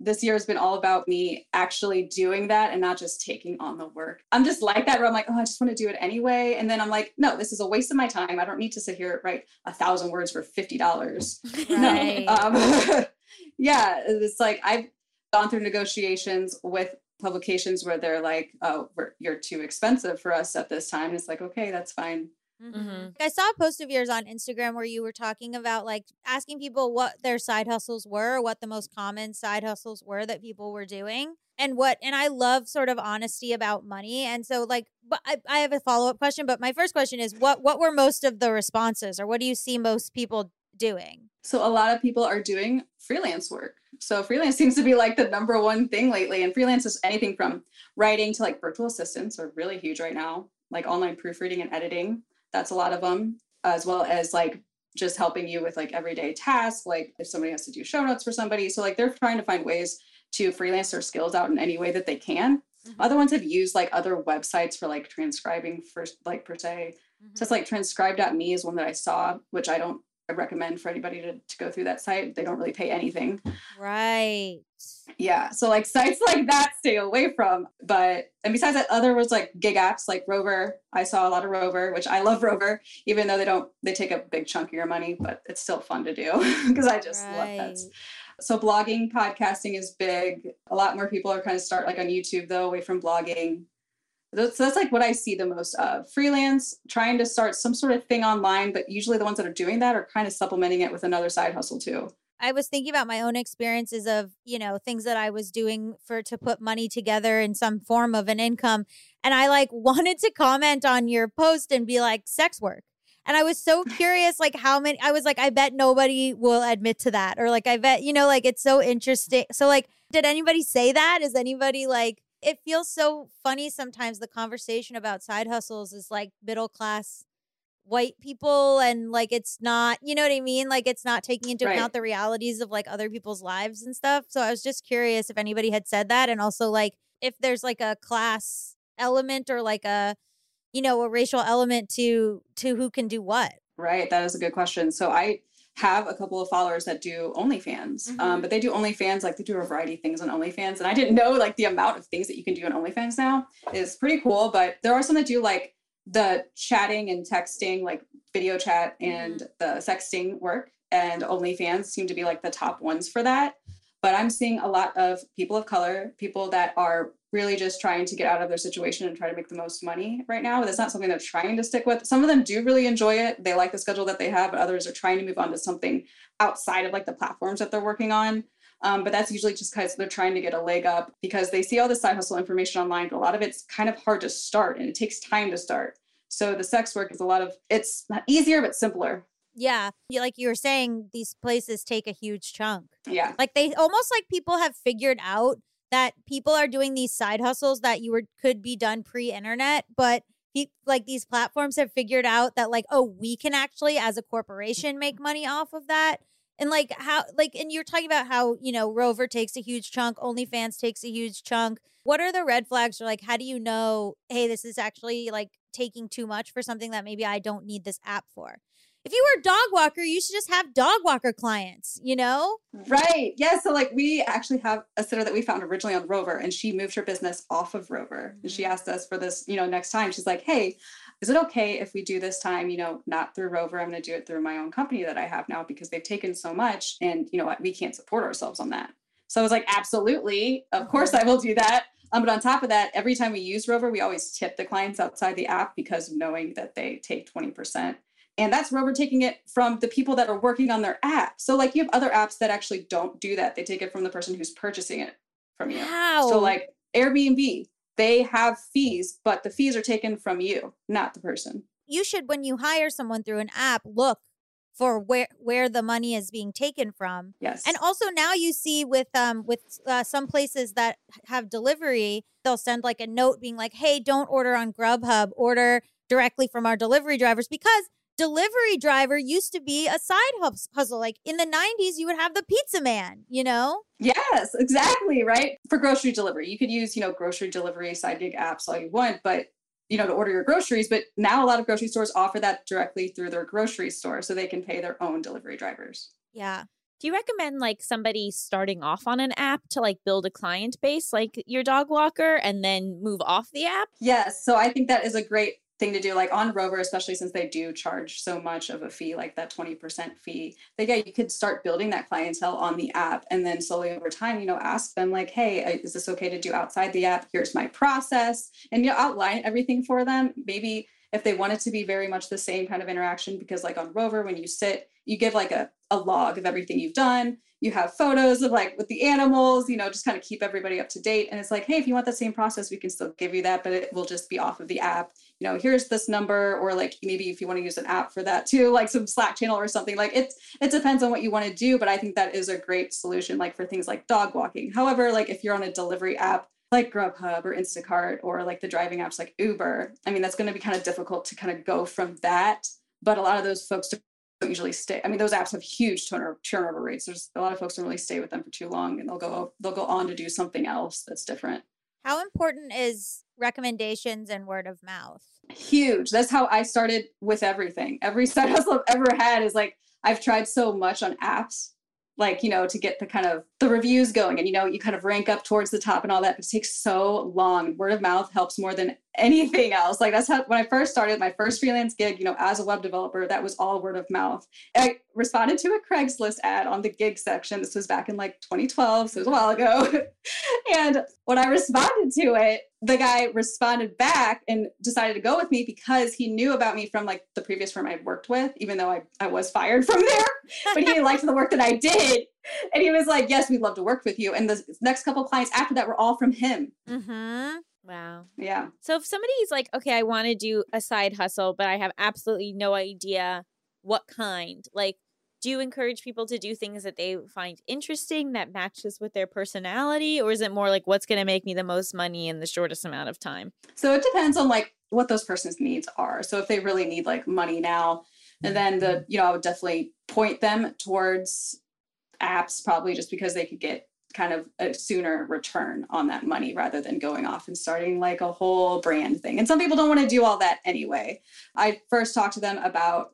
this year has been all about me actually doing that and not just taking on the work. I'm just like that where I'm like, oh, I just want to do it anyway. And then I'm like, no, this is a waste of my time. I don't need to sit here and write a thousand words for fifty dollars. Right. No. Um, yeah, it's like I've gone through negotiations with publications where they're like, "Oh, we're, you're too expensive for us at this time." It's like, okay, that's fine. Mhm. I saw a post of yours on Instagram where you were talking about like asking people what their side hustles were, what the most common side hustles were that people were doing. And what, and I love sort of honesty about money. And so, like, but I, I have a follow up question. But my first question is, what what were most of the responses, or what do you see most people doing? So a lot of people are doing freelance work. So freelance seems to be like the number one thing lately. And freelance is anything from writing to like virtual assistants are really huge right now, like online proofreading and editing. That's a lot of them, as well as like just helping you with like everyday tasks, like if somebody has to do show notes for somebody. So like they're trying to find ways to freelance their skills out in any way that they can. Mm-hmm. Other ones have used like other websites for like transcribing for like per se. So mm-hmm. it's like transcribe.me is one that I saw, which I don't recommend for anybody to, to go through that site. They don't really pay anything. Right. Yeah. So like sites like that stay away from. But and besides that, other was like gig apps like Rover. I saw a lot of Rover, which I love Rover, even though they don't they take a big chunk of your money, but it's still fun to do because I just love that. So blogging, podcasting is big. A lot more people are kind of start like on YouTube though, away from blogging. That's, that's like what I see the most of. Freelance, trying to start some sort of thing online, but usually the ones that are doing that are kind of supplementing it with another side hustle too. I was thinking about my own experiences of, you know, things that I was doing for to put money together in some form of an income. And I like wanted to comment on your post and be like, sex work. And I was so curious, like how many I was like, I bet nobody will admit to that. Or like I bet, you know, like it's so interesting. So like, did anybody say that? Is anybody like it feels so funny sometimes the conversation about side hustles is like middle class white people and like it's not you know what i mean like it's not taking into Right. account the realities of like other people's lives and stuff so i was just curious if anybody had said that and also like if there's like a class element or like a you know a racial element to to who can do what Right. That is a good question. So I have a couple of followers that do OnlyFans, um, but they do OnlyFans like they do a variety of things on OnlyFans, and I didn't know like the amount of things that you can do on OnlyFans now is pretty cool. But there are some that do like the chatting and texting, like video chat and the sexting work, and OnlyFans seem to be like the top ones for that. But I'm seeing a lot of people of color, people that are really just trying to get out of their situation and try to make the most money right now. That's not something they're trying to stick with. Some of them do really enjoy it. They like the schedule that they have, but others are trying to move on to something outside of like the platforms that they're working on. Um, but that's usually just because they're trying to get a leg up because they see all this side hustle information online, but a lot of it's kind of hard to start and it takes time to start. So the sex work is a lot of it's not easier but simpler. yeah like you were saying these places take a huge chunk Yeah. Like they almost like people have figured out that people are doing these side hustles that you were could be done pre-internet, but pe- like these platforms have figured out that like oh we can actually as a corporation make money off of that. And like how like and you're talking about how, you know, Rover takes a huge chunk, OnlyFans takes a huge chunk. What are the red flags or like how do you know, hey, this is actually like taking too much for something that maybe I don't need this app for? If you were a dog walker, you should just have dog walker clients, you know? Right. Yeah. So like we actually have a sitter that we found originally on Rover and she moved her business off of Rover. And she asked us for this, you know, next time. She's like, hey, is it okay if we do this time, you know, not through Rover? I'm going to do it through my own company that I have now because they've taken so much and you know what, we can't support ourselves on that. So I was like, absolutely. Of course I will do that. Um, but on top of that, every time we use Rover, we always tip the clients outside the app because knowing that they take 20% And that's where we're taking it from the people that are working on their app. So, like, you have other apps that actually don't do that. They take it from the person who's purchasing it from you. How? So, like Airbnb, they have fees, but the fees are taken from you, not the person. you should when you hire someone through an app look for where where the money is being taken from Yes. and also now you see with um with uh, some places that have delivery they'll send like a note being like hey don't order on grubhub order directly from our delivery drivers because delivery driver used to be a side hus- hustle like in the 90s you would have the pizza man you know Yes, exactly. Right. For grocery delivery, you could use, you know, grocery delivery side gig apps all you want, but, you know, to order your groceries. But now a lot of grocery stores offer that directly through their grocery store so they can pay their own delivery drivers. yeah Do you recommend like somebody starting off on an app to like build a client base like your dog walker and then move off the app? Yes. So I think that is a great thing to do, like on Rover, especially since they do charge so much of a fee, like that 20% fee. That, yeah, you could start building that clientele on the app and then slowly over time, you know, ask them, like, hey, uh, is this okay to do outside the app? Here's my process. And you know, outline everything for them. Maybe if they want it to be very much the same kind of interaction, because like on Rover, when you sit, you give like a, a log of everything you've done. You have photos of like with the animals, you know, just kind of keep everybody up to date. And it's like, hey, if you want the same process, we can still give you that, but it will just be off of the app. You know, here's this number, or like maybe if you want to use an app for that too, like some Slack channel or something. Like it's it depends on what you want to do, but I think that is a great solution, like for things like dog walking. However, like if you're on a delivery app like Grubhub or Instacart or like the driving apps like Uber, I mean, that's going to be kind of difficult to kind of go from that. But a lot of those folks usually stay. I mean, those apps have huge turnover turnover rates. There's a lot of folks don't really stay with them for too long, and they'll go they'll go on to do something else that's different. how important is recommendations and word of mouth Huge. That's how I started with everything. Every side hustle I've ever had is like I've tried so much on apps, like you know, to get the kind of the reviews going, and you know, you kind of rank up towards the top and all that. It takes so long. Word of mouth helps more than anything else. Like that's how when I first started my first freelance gig, you know, as a web developer, that was all word of mouth. I responded to a Craigslist ad on the gig section. This was back in like 2012, so it was a while ago. and when I responded to it, the guy responded back and decided to go with me because he knew about me from like the previous firm I'd worked with, even though I, I was fired from there. but he liked the work that I did. And he was like, Yes, we'd love to work with you. And the next couple clients after that were all from him. mm-hmm Wow. Yeah. So if somebody's like, okay, I want to do a side hustle, but I have absolutely no idea what kind, like, do you encourage people to do things that they find interesting that matches with their personality? Or is it more like, what's going to make me the most money in the shortest amount of time? So it depends on like what those person's needs are. So if they really need like money now, and then the, you know, I would definitely point them towards apps probably just because they could get kind of a sooner return on that money rather than going off and starting like a whole brand thing. And some people don't want to do all that anyway. I first talked to them about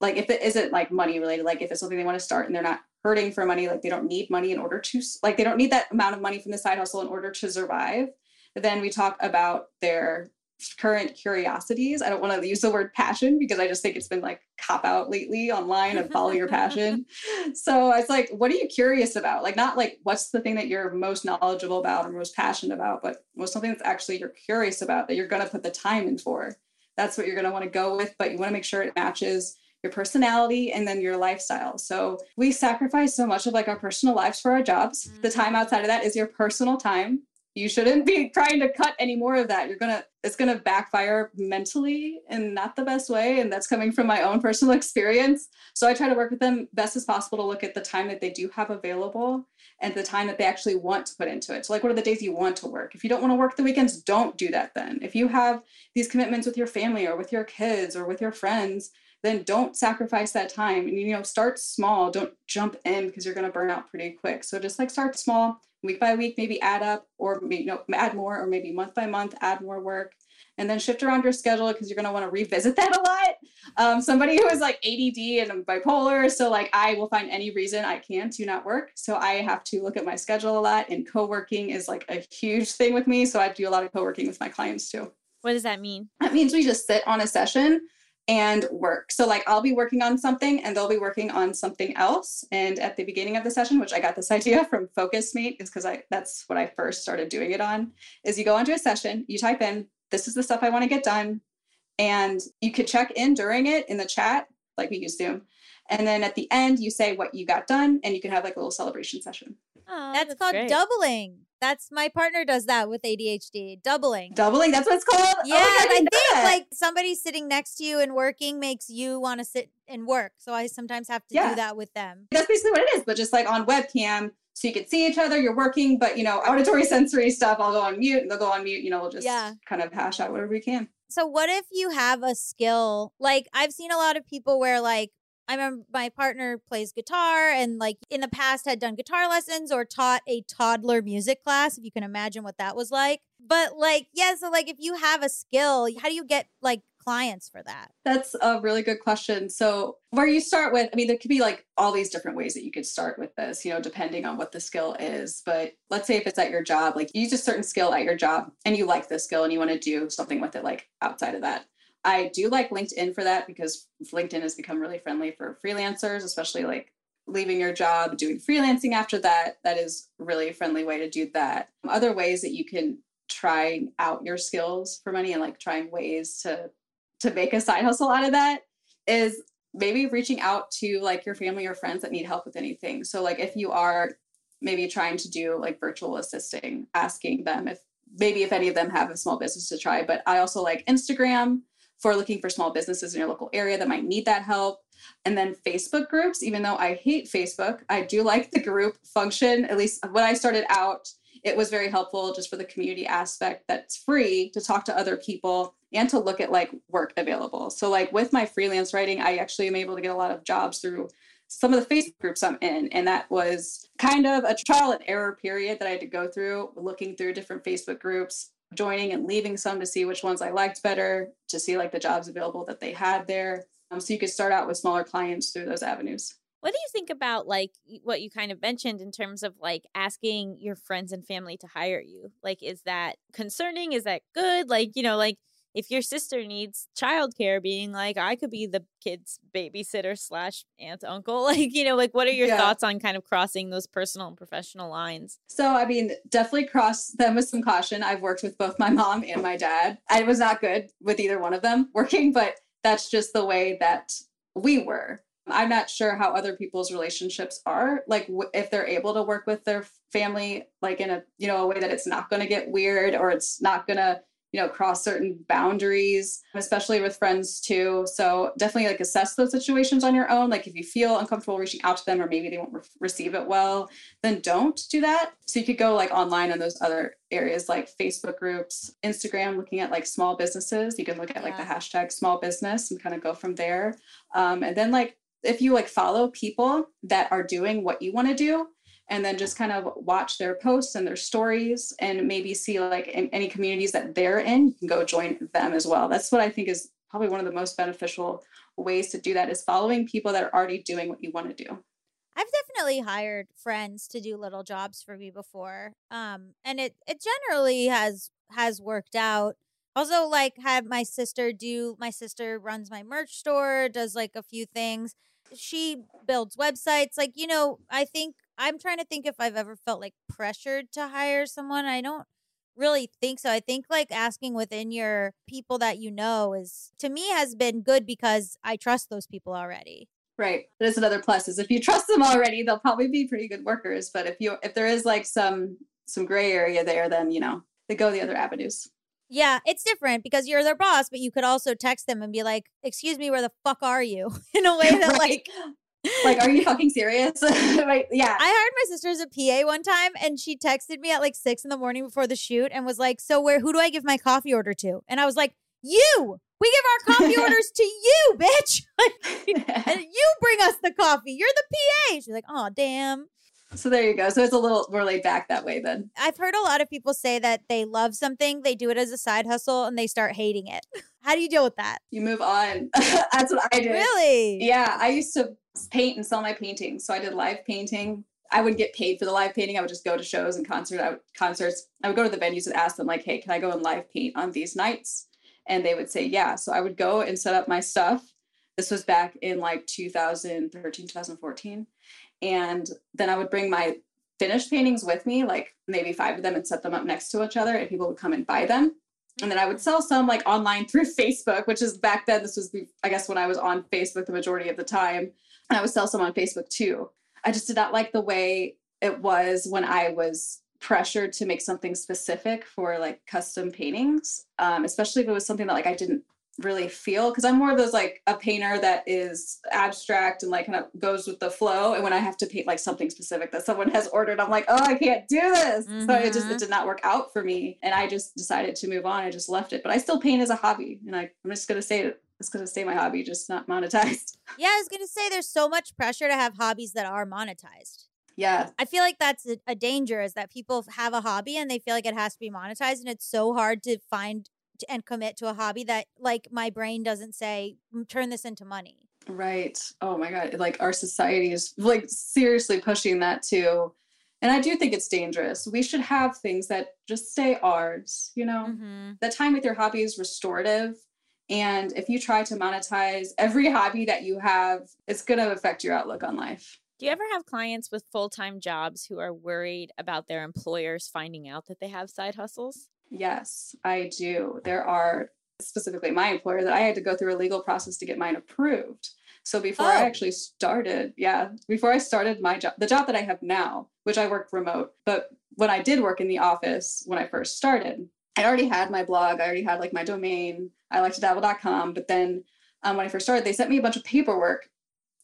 like if it isn't like money related, like if it's something they want to start and they're not hurting for money, like they don't need money in order to like they don't need that amount of money from the side hustle in order to survive. Then we talk about their current curiosities. I don't want to use the word passion because I just think it's been like cop out lately online of follow your passion. So it's like, what are you curious about? Like, not like what's the thing that you're most knowledgeable about or most passionate about, but what's something that's actually you're curious about that you're going to put the time in for. That's what you're going to want to go with, but you want to make sure it matches your personality and then your lifestyle. So we sacrifice so much of like our personal lives for our jobs. Mm-hmm. The time outside of that is your personal time. You shouldn't be trying to cut any more of that. You're gonna it's gonna backfire mentally in not the best way and that's coming from my own personal experience. So i try to work with them best as possible to look at the time that they do have available and the time that they actually want to put into it. So like what are the days you want to work? If you don't want to work the weekends don't do that then. If you have these commitments with your family or with your kids or with your friends then don't sacrifice that time. And you know start small. Don't jump in because you're going to burn out pretty quick. So just like start small week by week maybe add up or maybe you know add more or maybe month by month add more work. And then shift around your schedule because you're going to want to revisit that a lot. Um, somebody who is like add and I'm bipolar so like i will find any reason i can to not work. So i have to look at my schedule a lot and co-working is like a huge thing with me. So i do a lot of co-working with my clients too. What does that mean? that means we just sit on a session and work. So like I'll be working on something and they'll be working on something else. And at the beginning of the session, which I got this idea from Focusmate, is because I that's what I first started doing it on, is you go onto a session, you type in, this is the stuff I want to get done. And you could check in during it in the chat like we use Zoom. And then at the end, you say what you got done, and you can have like a little celebration session. Oh, That's, called great. doubling. That's my partner does that with ADHD. Doubling. Doubling, that's what it's called. Oh Yeah, God, I didn't think that. like somebody sitting next to you and working makes you want to sit and work. So I sometimes have to Yeah. do that with them. that's basically what it is, but just like on webcam, so you can see each other, you're working, but you know, auditory sensory stuff, I'll go on mute, and they'll go on mute, you know, we'll just Yeah. kind of hash out whatever we can. So what if you have a skill? Like I've seen a lot of people where like I remember my partner plays guitar and like in the past had done guitar lessons or taught a toddler music class, if you can imagine what that was like. But like, yeah, so like if you have a skill, how do you get like clients for that? That's a really good question. So, where you start with, I mean, there could be like all these different ways that you could start with this, you know, depending on what the skill is. But let's say if it's at your job, like you use a certain skill at your job and you like this skill and you want to do something with it, like outside of that. I do like LinkedIn for that because LinkedIn has become really friendly for freelancers, especially like leaving your job, doing freelancing after that. That is really a friendly way to do that. Other ways that you can try out your skills for money and like trying ways to to make a side hustle out of that is maybe reaching out to like your family or friends that need help with anything. So like if you are maybe trying to do like virtual assisting, asking them if maybe if any of them have a small business to try. But I also like Instagram for looking for small businesses in your local area that might need that help. And then Facebook groups, even though I hate Facebook, I do like the group function. At least when I started out, it was very helpful just for the community aspect that's free to talk to other people and to look at like work available. So like with my freelance writing, I actually am able to get a lot of jobs through some of the Facebook groups I'm in. And that was kind of a trial and error period that I had to go through, looking through different Facebook groups, joining and leaving some to see which ones I liked better, to see like the jobs available that they had there. Um, so you could start out with smaller clients through those avenues. What do you think about like what you kind of mentioned in terms of like asking your friends and family to hire you? Like, is that concerning? Is that good? Like, you know, like if your sister needs childcare, being like, I could be the kid's babysitter slash aunt, uncle. Like, you know, like what are your Yeah. thoughts on kind of crossing those personal and professional lines? So, I mean, definitely cross them with some caution. I've worked with both my mom and my dad. I was not good with either one of them working, but that's just the way that we were. I'm not sure how other people's relationships are, like w- if they're able to work with their family, like in a you know a way that it's not going to get weird or it's not going to you know cross certain boundaries, especially with friends too. So definitely like assess those situations on your own. Like if you feel uncomfortable reaching out to them or maybe they won't re- receive it well, then don't do that. So you could go like online on those other areas like Facebook groups, Instagram, looking at like small businesses. You can look at like the hashtag small business and kind of go from there. Um, and then like if you like follow people that are doing what you want to do and then just kind of watch their posts and their stories and maybe see like any communities that they're in, you can go join them as well. That's what I think is probably one of the most beneficial ways to do that is following people that are already doing what you want to do. I've definitely hired friends to do little jobs for me before. Um and it it generally has has worked out. Also like have my sister do my sister runs my merch store, does like a few things. She builds websites. Like, you know, I think I'm trying to think if I've ever felt like pressured to hire someone. I don't really think so. I think like asking within your people that you know is to me has been good because I trust those people already. Right. There's another plus is if you trust them already, they'll probably be pretty good workers. But if you if there is like some some gray area there, then you know they go the other avenues. Yeah, it's different because you're their boss, but you could also text them and be like, "Excuse me, where the fuck are you?" in a way that Right. like like, are you fucking serious? right? Yeah. I hired my sister as a PA one time and she texted me at like 6 in the morning before the shoot and was like, "So where who do I give my coffee order to?" And I was like, "You. We give our coffee orders to you, bitch. and you bring us the coffee. You're the PA." She's like, "Oh, damn." So there you go. So it's a little more laid back that way then. I've heard a lot of people say that they love something, they do it as a side hustle and they start hating it. How do you deal with that? You move on. That's what I did. Really? Yeah, I used to paint and sell my paintings. So I did live painting. I would get paid for the live painting. I would just go to shows and concert I would, concerts. I would go to the venues and ask them like, "Hey, can I go and live paint on these nights?" And they would say, "Yeah." So I would go and set up my stuff. This was back in like 2013, 2014. And then I would bring my finished paintings with me, like maybe five of them, and set them up next to each other, and people would come and buy them. And then I would sell some like online through Facebook, which is back then, this was, the, I guess, when I was on Facebook the majority of the time. And I would sell some on Facebook too. I just did not like the way it was when I was pressured to make something specific for like custom paintings, um, especially if it was something that like I didn't really feel because I'm more of those like a painter that is abstract and like kind of goes with the flow. And when I have to paint like something specific that someone has ordered, I'm like, oh, I can't do this. So it just it Mhm. did not work out for me, and I just decided to move on. I just left it, but I still paint as a hobby, and I, I'm just gonna say it. It's gonna stay my hobby, just not monetized. Yeah, I was gonna say there's so much pressure to have hobbies that are monetized. Yeah, I feel like that's a, a danger is that people have a hobby and they feel like it has to be monetized, and it's so hard to find and commit to a hobby that like my brain doesn't say "Mm, turn this into money. Right. Oh my God. Like our society is like seriously pushing that too. And I do think it's dangerous. We should have things that just stay ours, you know? Mm-hmm. The time with your hobby is restorative. And if you try to monetize every hobby that you have, it's going to affect your outlook on life. Do you ever have clients with full time jobs who are worried about their employers finding out that they have side hustles? Yes, I do. There are specifically my employer that I had to go through a legal process to get mine approved. So before I Oh. actually started, yeah, before I started my job, the job that I have now, which I work remote, but when I did work in the office when I first started, I already had my blog, I already had like my domain, iliketodabble.com. But then um, when I first started, they sent me a bunch of paperwork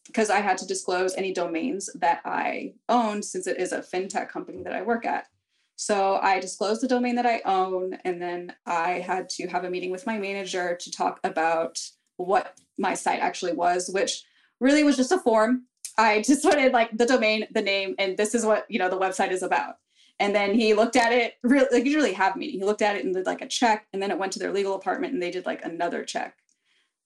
because I had to disclose any domains that I owned since it is a fintech company that I work at. So I disclosed the domain that I own, and then I had to have a meeting with my manager to talk about what my site actually was, which really was just a form. I just wanted like the domain, the name, and this is what you know the website is about. And then he looked at it, really like you really have meeting. He looked at it and did like a check, and then it went to their legal department and they did like another check.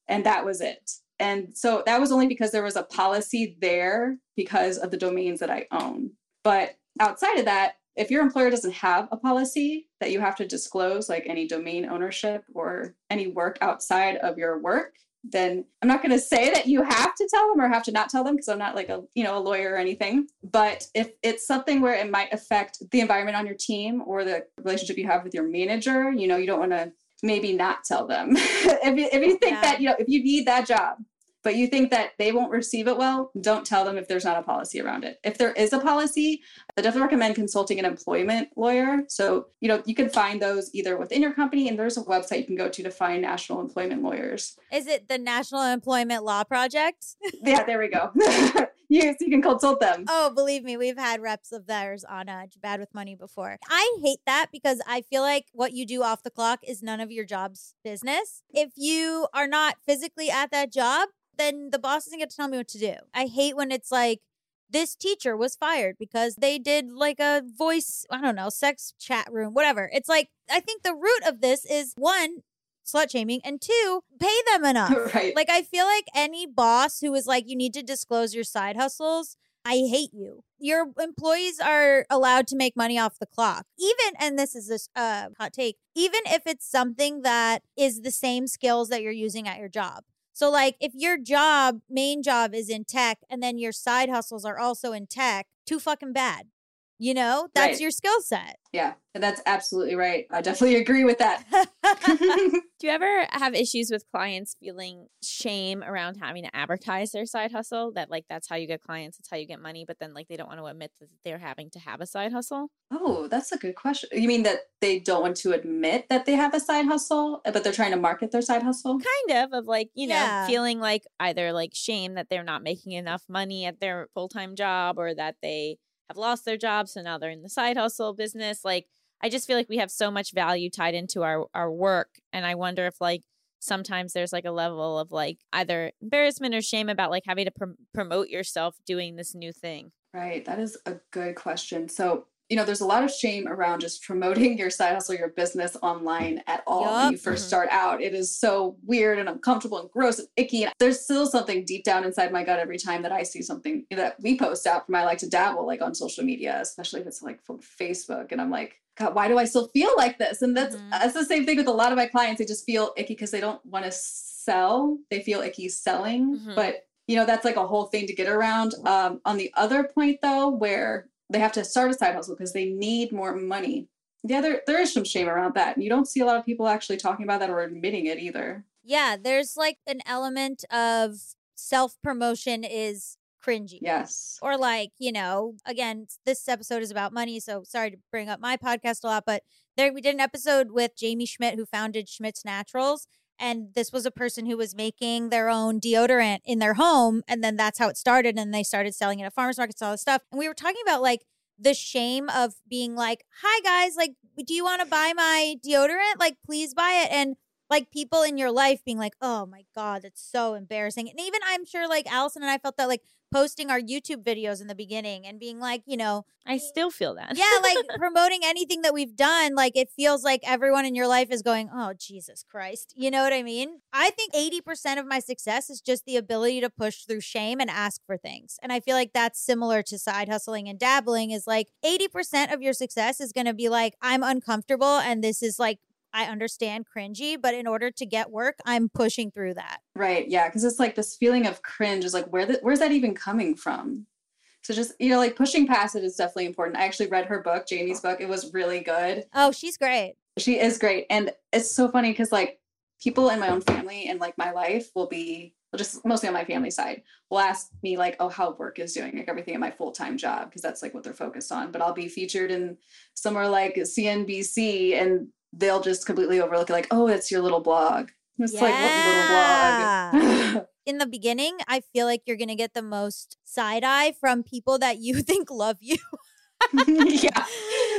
And that was it. And so that was only because there was a policy there because of the domains that I own. But outside of that, if your employer doesn't have a policy that you have to disclose, like any domain ownership or any work outside of your work, then I'm not going to say that you have to tell them or have to not tell them because I'm not like a you know a lawyer or anything. But if it's something where it might affect the environment on your team or the relationship you have with your manager, you know, you don't want to maybe not tell them. if you if you think Yeah. that you know if you need that job, but you think that they won't receive it well, don't tell them if there's not a policy around it. If there is a policy, I definitely recommend consulting an employment lawyer. So, you know, you can find those either within your company and there's a website you can go to to find national employment lawyers. Is it the National Employment Law Project? Yeah, there we go. yes, you can consult them. Oh, believe me, we've had reps of theirs on uh, Bad with Money before. I hate that because I feel like what you do off the clock is none of your job's business. If you are not physically at that job, then the boss doesn't get to tell me what to do. I hate when it's like, this teacher was fired because they did like a voice, I don't know, sex chat room, whatever. It's like, I think the root of this is one, slut shaming, and two, pay them enough. right. Like I feel like any boss who is like, you need to disclose your side hustles. I hate you. Your employees are allowed to make money off the clock. Even, and this is a uh, hot take, even if it's something that is the same skills that you're using at your job. So, like, if your job, main job is in tech, and then your side hustles are also in tech, too fucking bad. You know, that's Right. your skill set. yeah, that's absolutely right. I definitely agree with that. Do you ever have issues with clients feeling shame around having to advertise their side hustle? That like that's how you get clients, that's how you get money, but then like they don't want to admit that they're having to have a side hustle? oh, that's a good question. You mean that they don't want to admit that they have a side hustle, but they're trying to market their side hustle? Kind of of like, you know, Yeah. feeling like either like shame that they're not making enough money at their full-time job or that they have lost their job so now they're in the side hustle business. Like I just feel like we have so much value tied into our our work and I wonder if like sometimes there's like a level of like either embarrassment or shame about like having to prom- promote yourself doing this new thing. Right. That is a good question. So, you know, there's a lot of shame around just promoting your side hustle, your business online at all when you 1st Mhm. start out. It is so weird and uncomfortable and gross and icky. And there's still something deep down inside my gut every time that I see something that we post out from I like to dabble like on social media, especially if it's like from Facebook. And I'm like, God, why do I still feel like this? And that's Mhm. that's the same thing with a lot of my clients. They just feel icky because they don't want to sell. They feel icky selling. Mhm. But you know, that's like a whole thing to get around. Um, on the other point though, where they have to start a side hustle because they need more money. yeah, there there is some shame around that. And you don't see a lot of people actually talking about that or admitting it either. Yeah, there's like an element of self promotion is cringy. Yes. Or like, you know, again, this episode is about money, so sorry to bring up my podcast a lot, but there we did an episode with Jamie Schmidt who founded Schmidt's Naturals. And this was a person who was making their own deodorant in their home. And then that's how it started. And they started selling it at farmers markets, all this stuff. And we were talking about like the shame of being like, hi guys, like, do you want to buy my deodorant? Like, please buy it. And like people in your life being like, oh my God, that's so embarrassing. And even I'm sure like Allison and I felt that like posting our YouTube videos in the beginning and being like, you know, I still feel that. yeah, like promoting anything that we've done, like it feels like everyone in your life is going, oh, Jesus Christ. You know what I mean? I think 80% of my success is just the ability to push through shame and ask for things. And I feel like that's similar to side hustling and dabbling is like 80% of your success is going to be like, I'm uncomfortable and this is like, I understand cringy, but in order to get work, I'm pushing through that. Right. Yeah. Because it's like this feeling of cringe is like, where the, where's that even coming from? So just, you know, like pushing past it is definitely important. I actually read her book, Jamie's book. It was really good. Oh, she's great. She is great. And it's so funny because like people in my own family and like my life will be just mostly on my family side will ask me like, oh, how work is doing, like everything in my full-time job, because that's like what they're focused on. But I'll be featured in somewhere like CNBC and they'll just completely overlook it, like, oh, it's your little blog. It's like what little blog. in the beginning, I feel like you're going to get the most side eye from people that you think love you. yeah.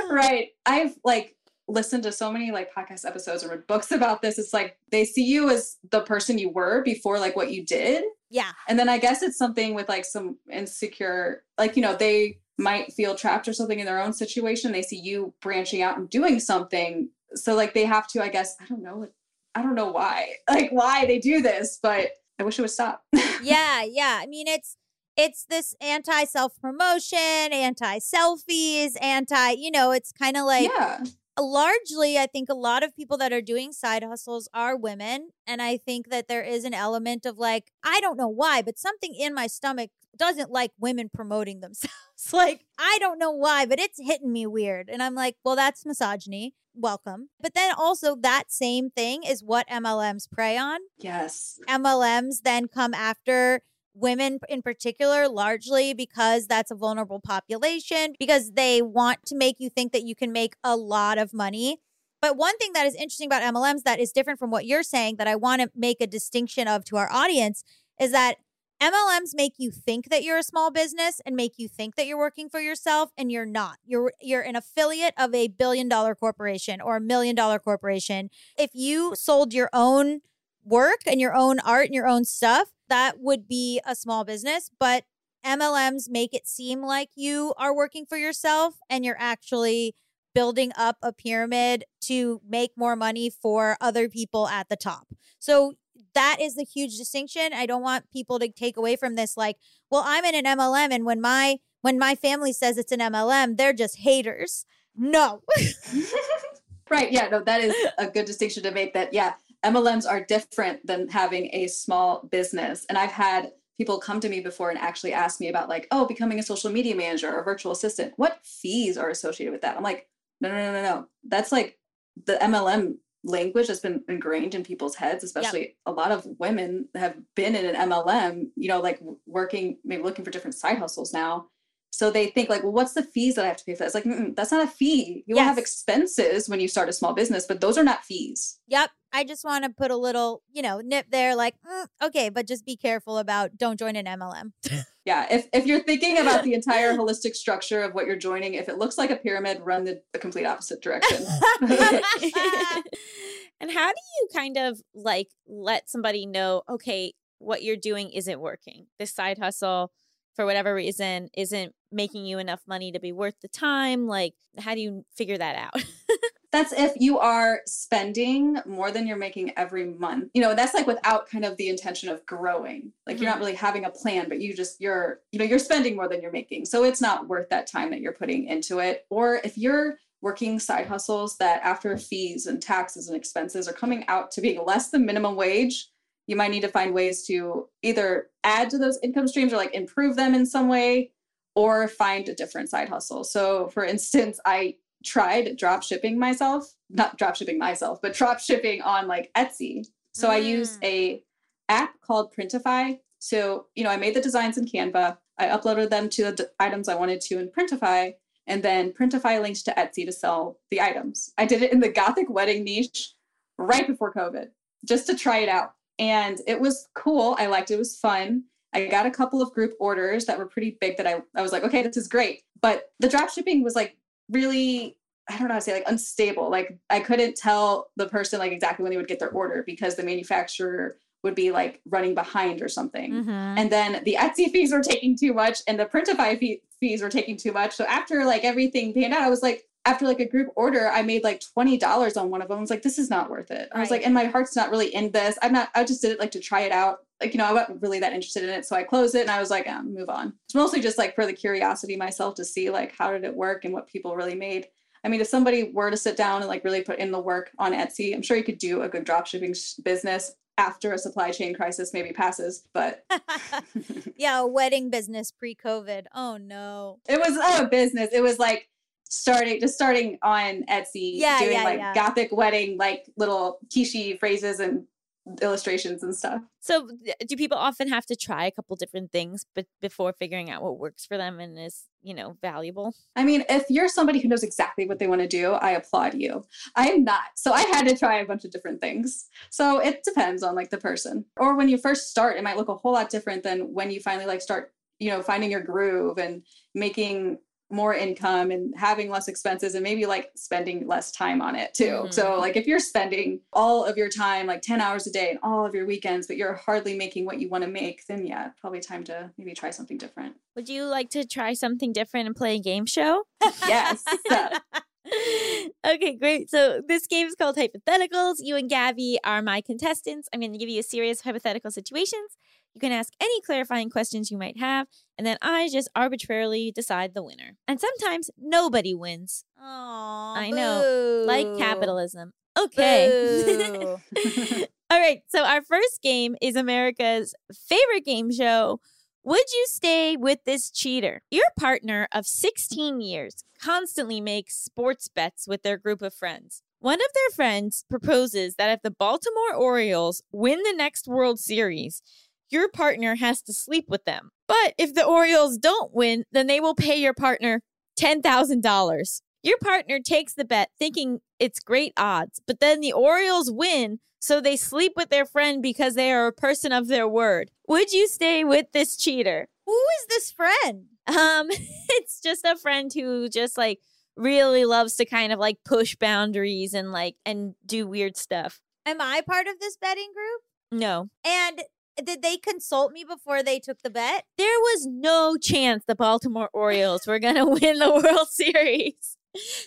Right. I've like listened to so many like podcast episodes or read books about this. It's like they see you as the person you were before like what you did. Yeah. And then I guess it's something with like some insecure, like, you know, they might feel trapped or something in their own situation. They see you branching out and doing something. So like they have to, I guess, I don't know. I don't know why, like why they do this, but I wish it would stop. yeah, yeah. I mean, it's it's this anti self promotion, anti selfies, anti. You know, it's kind of like yeah. Largely. I think a lot of people that are doing side hustles are women, and I think that there is an element of like I don't know why, but something in my stomach doesn't like women promoting themselves. like I don't know why, but it's hitting me weird, and I'm like, well, that's misogyny welcome. But then also that same thing is what MLMs prey on. Yes. MLMs then come after women in particular, largely because that's a vulnerable population, because they want to make you think that you can make a lot of money. But one thing that is interesting about MLMs that is different from what you're saying, that I want to make a distinction of to our audience, is that MLMs make you think that you're a small business and make you think that you're working for yourself and you're not. You're you're an affiliate of a billion dollar corporation or a million dollar corporation. If you sold your own work and your own art and your own stuff, that would be a small business, but MLMs make it seem like you are working for yourself and you're actually building up a pyramid to make more money for other people at the top. So that is the huge distinction. I don't want people to take away from this like, well, I'm in an MLM and when my when my family says it's an MLM, they're just haters. No. right. Yeah. No, that is a good distinction to make that, yeah, MLMs are different than having a small business. And I've had people come to me before and actually ask me about, like, oh, becoming a social media manager or virtual assistant. What fees are associated with that? I'm like, no, no, no, no, no. That's like the MLM language that's been ingrained in people's heads, especially yep. a lot of women have been in an MLM, you know, like working, maybe looking for different side hustles now. So they think like, well, what's the fees that I have to pay for that? It's like, that's not a fee. You yes. will have expenses when you start a small business, but those are not fees. Yep. I just want to put a little, you know, nip there, like, mm, okay, but just be careful about don't join an MLM. yeah. If, if you're thinking about the entire holistic structure of what you're joining, if it looks like a pyramid, run the, the complete opposite direction. and how do you kind of like let somebody know, okay, what you're doing isn't working? This side hustle, for whatever reason, isn't making you enough money to be worth the time. Like, how do you figure that out? that's if you are spending more than you're making every month you know that's like without kind of the intention of growing like mm-hmm. you're not mm-hmm. really having a plan but you just you're you know you're spending more than you're making so it's not worth that time that you're putting into it or if you're working side hustles that after fees and taxes and expenses are coming out to being less than minimum wage you might need to find ways to either add to those income streams or like improve them in some way or find a different side hustle so for instance i tried drop shipping myself, not drop shipping myself, but drop shipping on like Etsy. So I used Mm. a app called Printify. So, you know, I made the designs in Canva. I uploaded them to the d- items I wanted to in Printify, and then Printify linked to Etsy to sell the items. I did it in the gothic wedding niche right before COVID, just to try it out. And it was cool. I liked it. It was fun. I got a couple of group orders that were pretty big that I, I was like, okay, this is great. But the drop shipping was like really, I don't know how to say, like unstable. Like I couldn't tell the person like exactly when they would get their order because the manufacturer would be like running behind or something. Mm-hmm. And then the Etsy fees were taking too much and the Printify fee- fees were taking too much. So after like everything panned out, I was like, after like a group order, I made like $20 on one of them. I was like, this is not worth it. I was like, and my heart's not really in this. I'm not, I just did it like to try it out. Like, you know, I wasn't really that interested in it. So I closed it and I was like, um, move on. It's mostly just like for the curiosity myself to see like how did it work and what people really made. I mean, if somebody were to sit down and like really put in the work on Etsy, I'm sure you could do a good drop shipping sh- business after a supply chain crisis maybe passes. But yeah, a wedding business pre-COVID. Oh no. it was a business. It was like starting just starting on Etsy, Yeah, doing yeah, like yeah. gothic wedding, like little quiche phrases and illustrations and stuff. So, do people often have to try a couple different things but before figuring out what works for them and is, you know, valuable? I mean, if you're somebody who knows exactly what they want to do, I applaud you. I am not. So I had to try a bunch of different things. So it depends on like the person. Or when you first start, it might look a whole lot different than when you finally like start, you know, finding your groove and making more income and having less expenses and maybe like spending less time on it too. Mm-hmm. So like if you're spending all of your time like 10 hours a day and all of your weekends but you're hardly making what you want to make, then yeah, probably time to maybe try something different. Would you like to try something different and play a game show? Yes. okay, great. So this game is called Hypotheticals. You and Gaby are my contestants. I'm going to give you a series of hypothetical situations. You can ask any clarifying questions you might have, and then I just arbitrarily decide the winner. And sometimes nobody wins, Oh, I know, like capitalism. Okay. All right. So our first game is America's favorite game show. Would you stay with this cheater? Your partner of 16 years constantly makes sports bets with their group of friends. One of their friends proposes that if the Baltimore Orioles win the next World Series, your partner has to sleep with them. But if the Orioles don't win, then they will pay your partner $10,000. Your partner takes the bet thinking it's great odds, but then the Orioles win, so they sleep with their friend because they are a person of their word. Would you stay with this cheater? Who is this friend? Um, it's just a friend who just like really loves to kind of like push boundaries and like and do weird stuff. Am I part of this betting group? No. And did they consult me before they took the bet? There was no chance the Baltimore Orioles were going to win the World Series.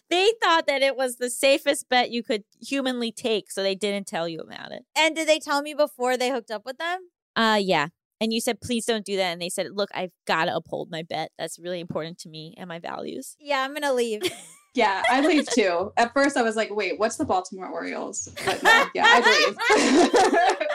They thought that it was the safest bet you could humanly take, so they didn't tell you about it. And did they tell me before they hooked up with them? Uh yeah. And you said please don't do that and they said, "Look, I've got to uphold my bet. That's really important to me and my values." Yeah, I'm gonna leave. Yeah, I leave too. At first, I was like, "Wait, what's the Baltimore Orioles?" But no, yeah, I leave.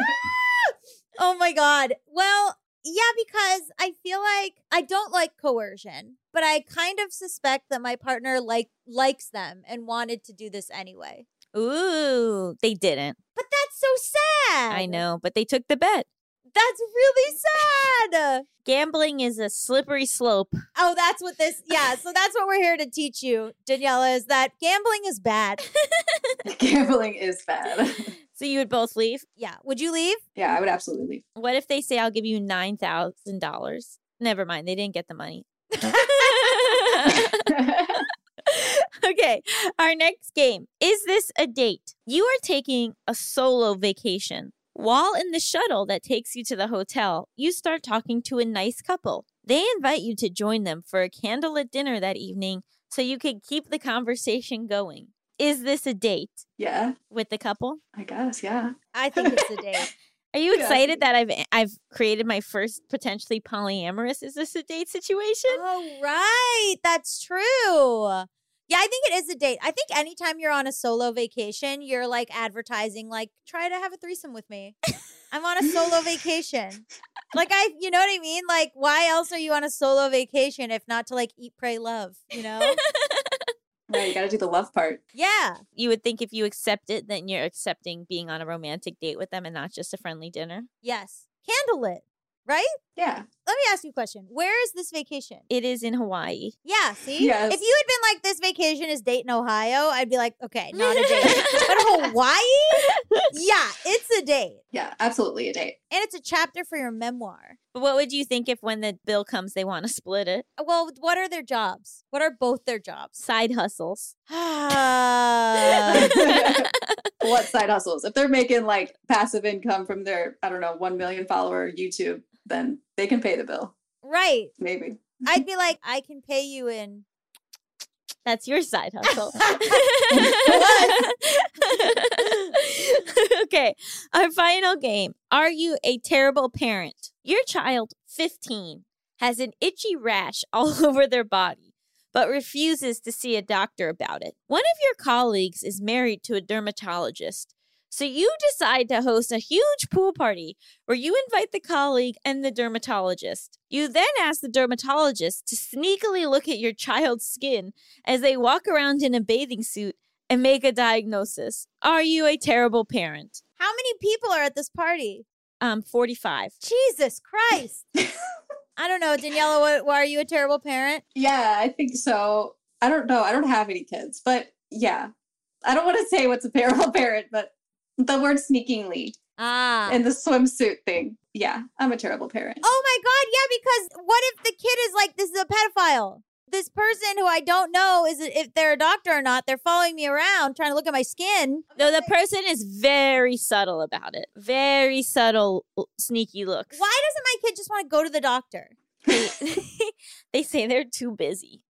Oh my god. Well, yeah, because I feel like I don't like coercion, but I kind of suspect that my partner like likes them and wanted to do this anyway. Ooh, they didn't. But that's so sad. I know, but they took the bet. That's really sad. Gambling is a slippery slope. Oh, that's what this. Yeah, so that's what we're here to teach you, Daniella, is that gambling is bad. Gambling is bad. So you would both leave? Yeah. Would you leave? Yeah, I would absolutely leave. What if they say I'll give you $9,000? Never mind, they didn't get the money. okay, our next game. Is this a date? You are taking a solo vacation. While in the shuttle that takes you to the hotel, you start talking to a nice couple. They invite you to join them for a candlelit dinner that evening so you can keep the conversation going. Is this a date yeah, with the couple? I guess. Yeah. I think it's a date. Are you Yeah. excited that I've I've created my first potentially polyamorous is this a date situation? Oh, right. That's true. Yeah, I think it is a date. I think anytime you're on a solo vacation, you're like advertising, like, try to have a threesome with me. I'm on a solo vacation. Like, I, you know what I mean? Like, why else are you on a solo vacation if not to like eat, pray, love, you know? Right, you got to do the love part. Yeah. You would think if you accept it, then you're accepting being on a romantic date with them and not just a friendly dinner. Yes. Candlelit. Right? Yeah. Let me ask you a question. Where is this vacation? It is in Hawaii. Yeah, see? Yes. If you had been like, this vacation is Dayton, Ohio, I'd be like, okay, not a date. but Hawaii? Yeah, it's a date. Yeah, absolutely a date. And it's a chapter for your memoir. But what would you think if when the bill comes, they want to split it? Well, what are their jobs? What are both their jobs? Side hustles. Ah. what side hustles? If they're making like passive income from their, I don't know, 1 million follower YouTube, then they can pay the bill. right. Maybe. I'd be like, I can pay you in. That's your side hustle. okay, our final game. Are you a terrible parent? Your child, 15, has an itchy rash all over their body, but refuses to see a doctor about it. One of your colleagues is married to a dermatologist. So you decide to host a huge pool party where you invite the colleague and the dermatologist. You then ask the dermatologist to sneakily look at your child's skin as they walk around in a bathing suit and make a diagnosis. Are you a terrible parent? How many people are at this party? Um, 45. Jesus Christ. I don't know, Daniella. What, why are you a terrible parent? Yeah, I think so. I don't know. I don't have any kids, but yeah. I don't want to say what's a terrible parent, but the word sneakingly Ah. and the swimsuit thing. Yeah, I'm a terrible parent. oh my God. Yeah, because what if the kid is like, this is a pedophile? This person who I don't know is if they're a doctor or not, they're following me around trying to look at my skin. No, the person is very subtle about it. Very subtle, sneaky looks. Why doesn't my kid just want to go to the doctor? They, they say they're too busy.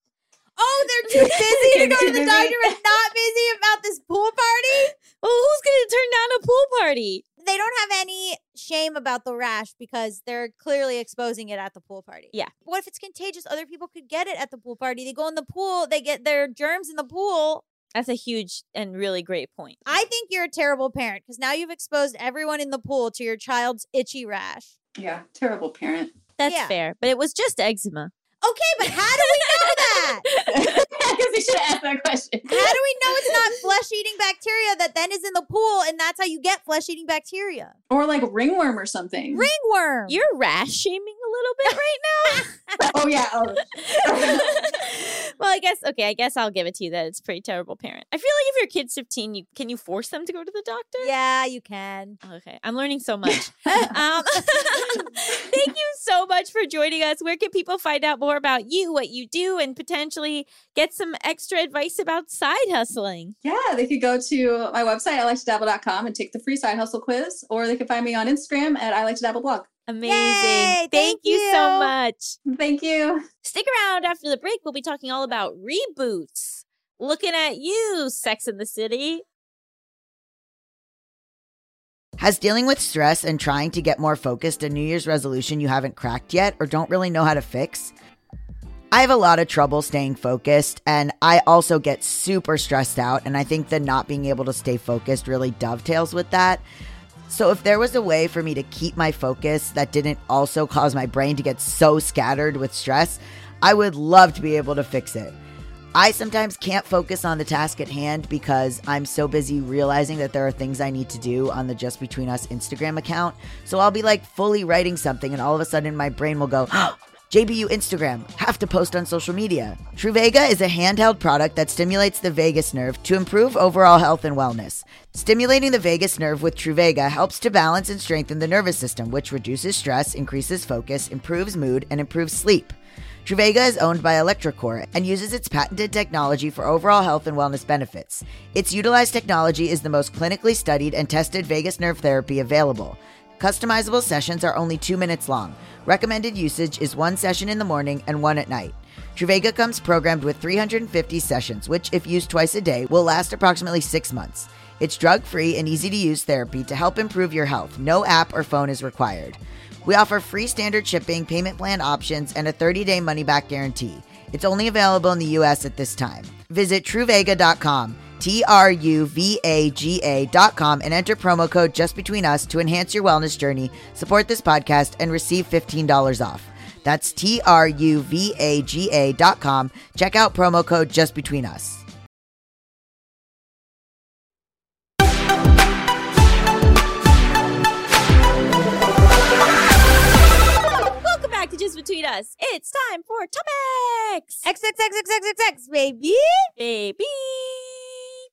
Oh, they're too busy to go to the busy. doctor but not busy about this pool party? Well, who's going to turn down a pool party? They don't have any shame about the rash because they're clearly exposing it at the pool party. Yeah. What if it's contagious? Other people could get it at the pool party. They go in the pool, they get their germs in the pool. That's a huge and really great point. I think you're a terrible parent because now you've exposed everyone in the pool to your child's itchy rash. Yeah, terrible parent. That's Yeah. fair, but it was just eczema. Okay, but how do we know that? I guess we should have asked that question. How do we know it's not flesh eating bacteria that then is in the pool and that's how you get flesh eating bacteria? Or like ringworm or something. Ringworm. You're rash shaming a little bit right now. oh yeah. Oh. well, I guess okay. I guess I'll give it to you that it's pretty terrible parent. I feel like if your kid's 15, you can you force them to go to the doctor? yeah, you can. Okay, I'm learning so much. um, thank you so much for joining us. Where can people find out more about you, what you do, and potentially get some extra advice about side hustling? Yeah, they could go to my website, iliketodabble.com and take the free side hustle quiz, or they can find me on Instagram at I like to dabble blog. Amazing. Yay, thank thank you so much. Thank you. Stick around after the break. We'll be talking all about reboots. Looking at you, Sex in the City. Has dealing with stress and trying to get more focused a New Year's resolution you haven't cracked yet or don't really know how to fix? I have a lot of trouble staying focused, and I also get super stressed out. And I think the not being able to stay focused really dovetails with that. So, if there was a way for me to keep my focus that didn't also cause my brain to get so scattered with stress, I would love to be able to fix it. I sometimes can't focus on the task at hand because I'm so busy realizing that there are things I need to do on the Just Between Us Instagram account. So I'll be like fully writing something, and all of a sudden my brain will go, oh, JBU Instagram, have to post on social media. Truvaga is a handheld product that stimulates the vagus nerve to improve overall health and wellness. Stimulating the vagus nerve with Truvaga helps to balance and strengthen the nervous system, which reduces stress, increases focus, improves mood, and improves sleep. Truvaga is owned by Electrocore and uses its patented technology for overall health and wellness benefits. Its utilized technology is the most clinically studied and tested vagus nerve therapy available. Customizable sessions are only two minutes long. Recommended usage is one session in the morning and one at night. Truvaga comes programmed with 350 sessions, which, if used twice a day, will last approximately six months. It's drug free and easy to use therapy to help improve your health. No app or phone is required. We offer free standard shipping, payment plan options, and a 30 day money back guarantee. It's only available in the US at this time. Visit truvaga.com, T R U V A G A dot com, and enter promo code Just Between Us to enhance your wellness journey, support this podcast, and receive $15 off. That's T R U V A G A dot com. Check out promo code Just Between Us. Welcome back to Just Between Us. It's time for topics. X X X X X X X baby, baby.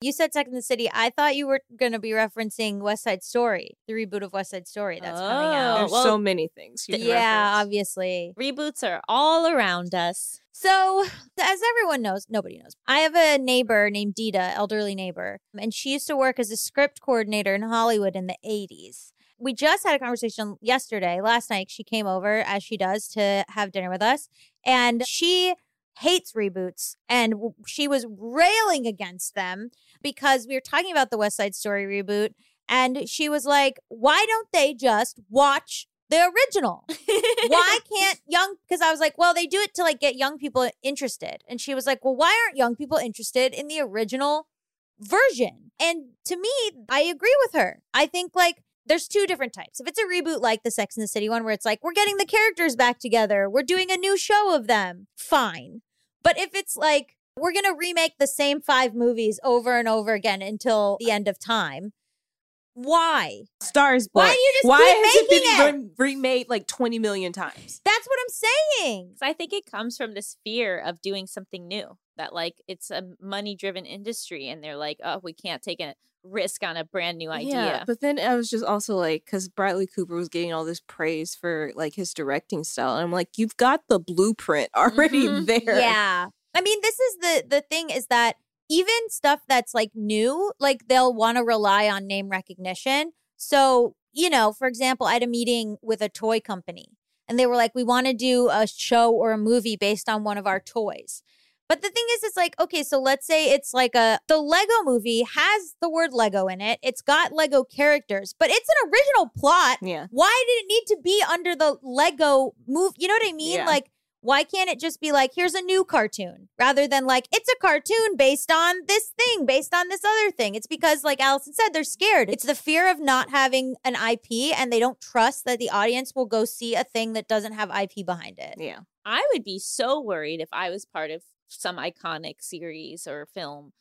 You said Sex in the City. I thought you were going to be referencing West Side Story, the reboot of West Side Story that's coming Oh, out. There's well, so many things. You can Yeah, reference. obviously. Reboots are all around us. So, as everyone knows, nobody knows. I have a neighbor named Dita, elderly neighbor, and she used to work as a script coordinator in Hollywood in the 80s. We just had a conversation yesterday, last night. She came over, as she does, to have dinner with us, and she hates reboots. And she was railing against them because we were talking about the West Side Story reboot. And she was like, why don't they just watch the original? why can't young because i was like well they do it to like get young people interested and she was like well why aren't young people interested in the original version and to me i agree with her i think like there's two different types if it's a reboot like the sex and the city one where it's like we're getting the characters back together we're doing a new show of them fine but if it's like we're gonna remake the same five movies over and over again until the end of time why Stars Why Born. do you just Why keep has it making been re- remade like 20 million times? that's what i'm saying 'Cause I think it comes from this fear of doing something new. That like it's a money driven industry and they're like, oh, we can't take a risk on a brand new idea. Yeah, but then I was just also like, because Bradley Cooper was getting all this praise for like his directing style, and I'm like, you've got the blueprint already Mhm. there. Yeah. I mean, this is the the thing is that even stuff that's like new, like they'll want to rely on name recognition. So, you know, for example, I had a meeting with a toy company and they were like, we want to do a show or a movie based on one of our toys. But the thing is, it's like, okay, so let's say it's like a, the Lego movie has the word Lego in it. It's got Lego characters, but it's an original plot. Yeah. Why did it need to be under the Lego move? You know what I mean? Yeah. Like, why can't it just be like, here's a new cartoon rather than like, it's a cartoon based on this thing, based on this other thing? It's because, like Allison said, they're scared. It's the fear of not having an IP and they don't trust that the audience will go see a thing that doesn't have IP behind it. Yeah. I would be so worried if I was part of some iconic series or film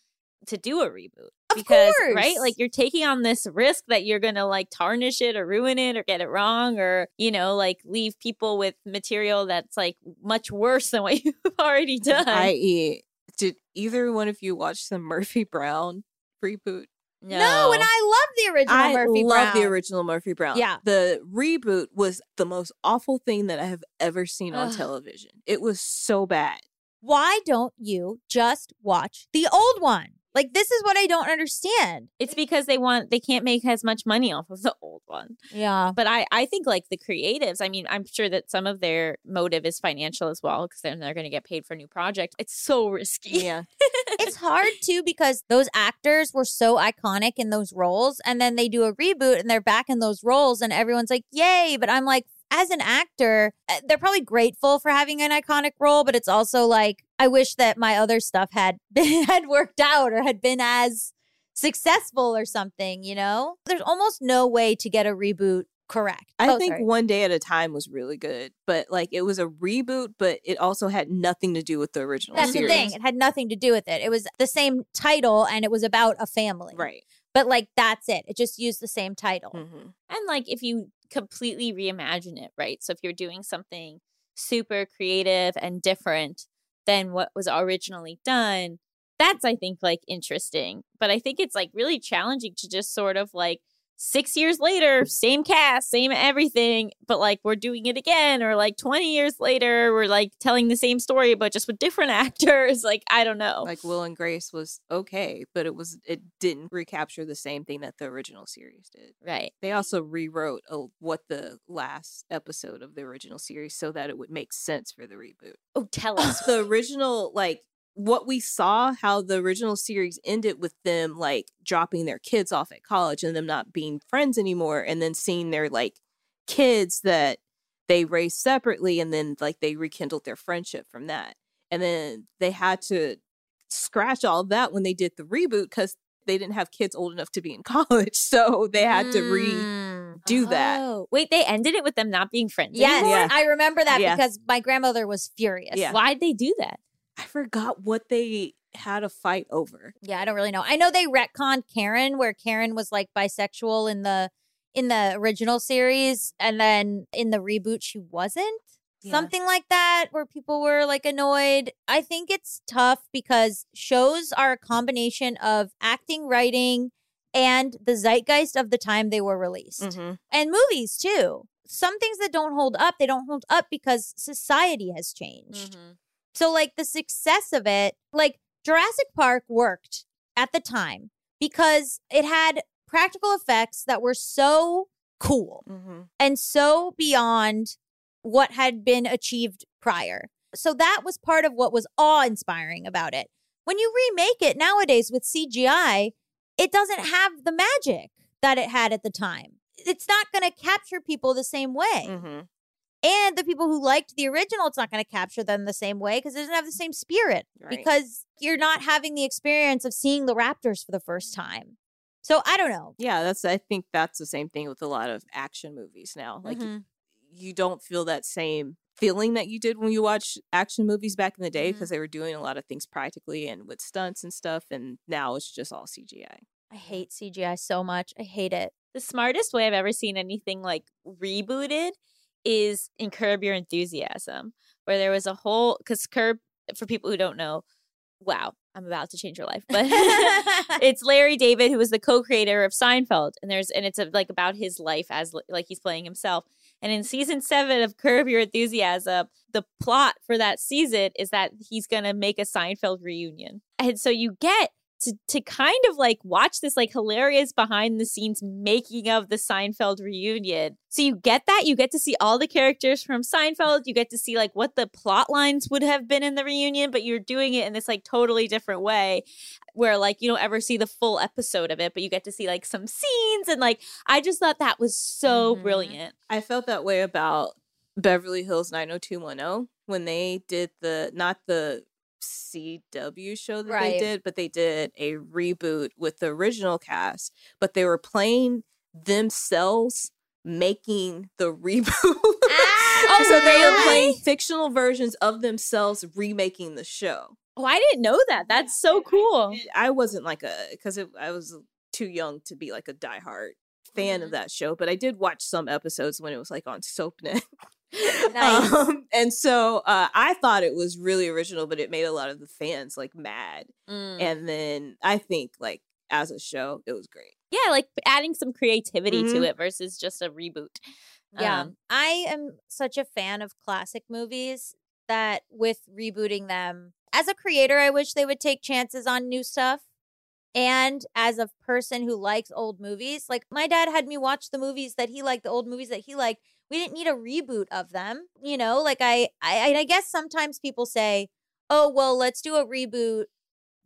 to do a reboot. Of because right, like you're taking on this risk that you're gonna like tarnish it or ruin it or get it wrong or you know like leave people with material that's like much worse than what you've already done. I.e., did either one of you watch the Murphy Brown reboot? No, and I love the original I Murphy love the original Murphy Brown. Yeah. The reboot was the most awful thing that I have ever seen on Ugh. television. It was so bad. Why don't you just watch the old one? Like, this is what I don't understand. it's because they want they can't make as much money off of the old one. Yeah. But I I think like the creatives, I mean, I'm sure that some of their motive is financial as well because then they're going to get paid for a new project. It's so risky. Yeah. it's hard too because those actors were so iconic in those roles and then they do a reboot and they're back in those roles and everyone's like yay but i'm like as an actor uh, they're probably grateful for having an iconic role but it's also like i wish that my other stuff had been had worked out or had been as successful or something you know there's almost no way to get a reboot correct I Oh, think sorry. One Day at a Time was really good, but like it was a reboot, but it also had nothing to do with the original that's series. the thing it had nothing to do with it it was the same title and it was about a family Right. but like that's it it just used the same title hmm And like if you completely reimagine it, right? So if you're doing something super creative and different than what was originally done, that's I think like interesting. But I think it's like really challenging to just sort of like six years later, same cast, same everything, but like we're doing it again, or like 20 years later, we're like telling the same story, but just with different actors. Like, I don't know. Like Will and Grace was okay, but it was it didn't recapture the same thing that the original series did. right. They also rewrote a, what the last episode of the original series so that it would make sense for the reboot. Oh, tell us. the original like what we saw how the original series ended with them like dropping their kids off at college and them not being friends anymore and then seeing their like kids that they raised separately and then like they rekindled their friendship from that and then they had to scratch all that when they did the reboot because they didn't have kids old enough to be in college so they had to re Mm. do that Oh, wait, they ended it with them not being friends. Yes, anymore? Yeah. I remember that Yeah. because my grandmother was furious. Yeah. Why'd they do that? I forgot what they had a fight over Yeah, I don't really know. I know they retconned Karen where Karen was like bisexual in the in the original series and then in the reboot she wasn't. Yeah. something like that where people were like annoyed. I think it's tough because shows are a combination of acting, writing, and the zeitgeist of the time they were released. Mhm. And movies too. Some things that don't hold up, they don't hold up because society has changed. Mm-hmm. So, like, the success of it, like, Jurassic Park worked at the time because it had practical effects that were so cool Mhm. and so beyond what had been achieved prior. So, that was part of what was awe inspiring about it. When you remake it nowadays with CGI, it doesn't have the magic that it had at the time. It's not going to capture people the same way. Mhm. And the people who liked the original, it's not going to capture them the same way because it doesn't have the same spirit Right. because you're not having the experience of seeing the Raptors for the first time. So I don't know. Yeah, that's. I think that's the same thing with a lot of action movies now. Like Mhm. you don't feel that same feeling that you did when you watch action movies back in the day because they were doing a lot of things practically and with stunts and stuff. And now it's just all CGI. I hate CGI so much. I hate it. The smartest way I've ever seen anything like rebooted is in Curb Your Enthusiasm, where there was a whole because Curb, for people who don't know, wow, I'm about to change your life, but it's Larry David who was the co-creator of Seinfeld, and there's and it's a, like about his life as like he's playing himself. And in season seven of Curb Your Enthusiasm, the plot for that season is that he's gonna make a Seinfeld reunion, and so you get to to kind of like watch this like hilarious behind the scenes making of the Seinfeld reunion. So you get that you get to see all the characters from Seinfeld, you get to see like what the plot lines would have been in the reunion, but you're doing it in this like totally different way where like you don't ever see the full episode of it, but you get to see like some scenes and like I just thought that was so Mhm. brilliant. I felt that way about Beverly Hills 90210 when they did the not the CW show that Right. they did, but they did a reboot with the original cast, but they were playing themselves making the reboot. Oh, so they were playing fictional versions of themselves remaking the show. Oh, I didn't know that. That's so cool. I wasn't like a because I was too young to be like a diehard fan of mm-hmm. that show, but I did watch some episodes when it was like on SoapNet. Nice. Um, and so uh, I thought it was really original, but it made a lot of the fans like mad. Mm. And then I think like as a show, it was great. Yeah, like adding some creativity to Mhm. it versus just a reboot. Yeah. Um, I am such a fan of classic movies that with rebooting them, as a creator, I wish they would take chances on new stuff. And as a person who likes old movies, like my dad had me watch the movies that he liked, the old movies that he liked. We didn't need a reboot of them, you know. Like I, I, I guess sometimes people say, "Oh, well, let's do a reboot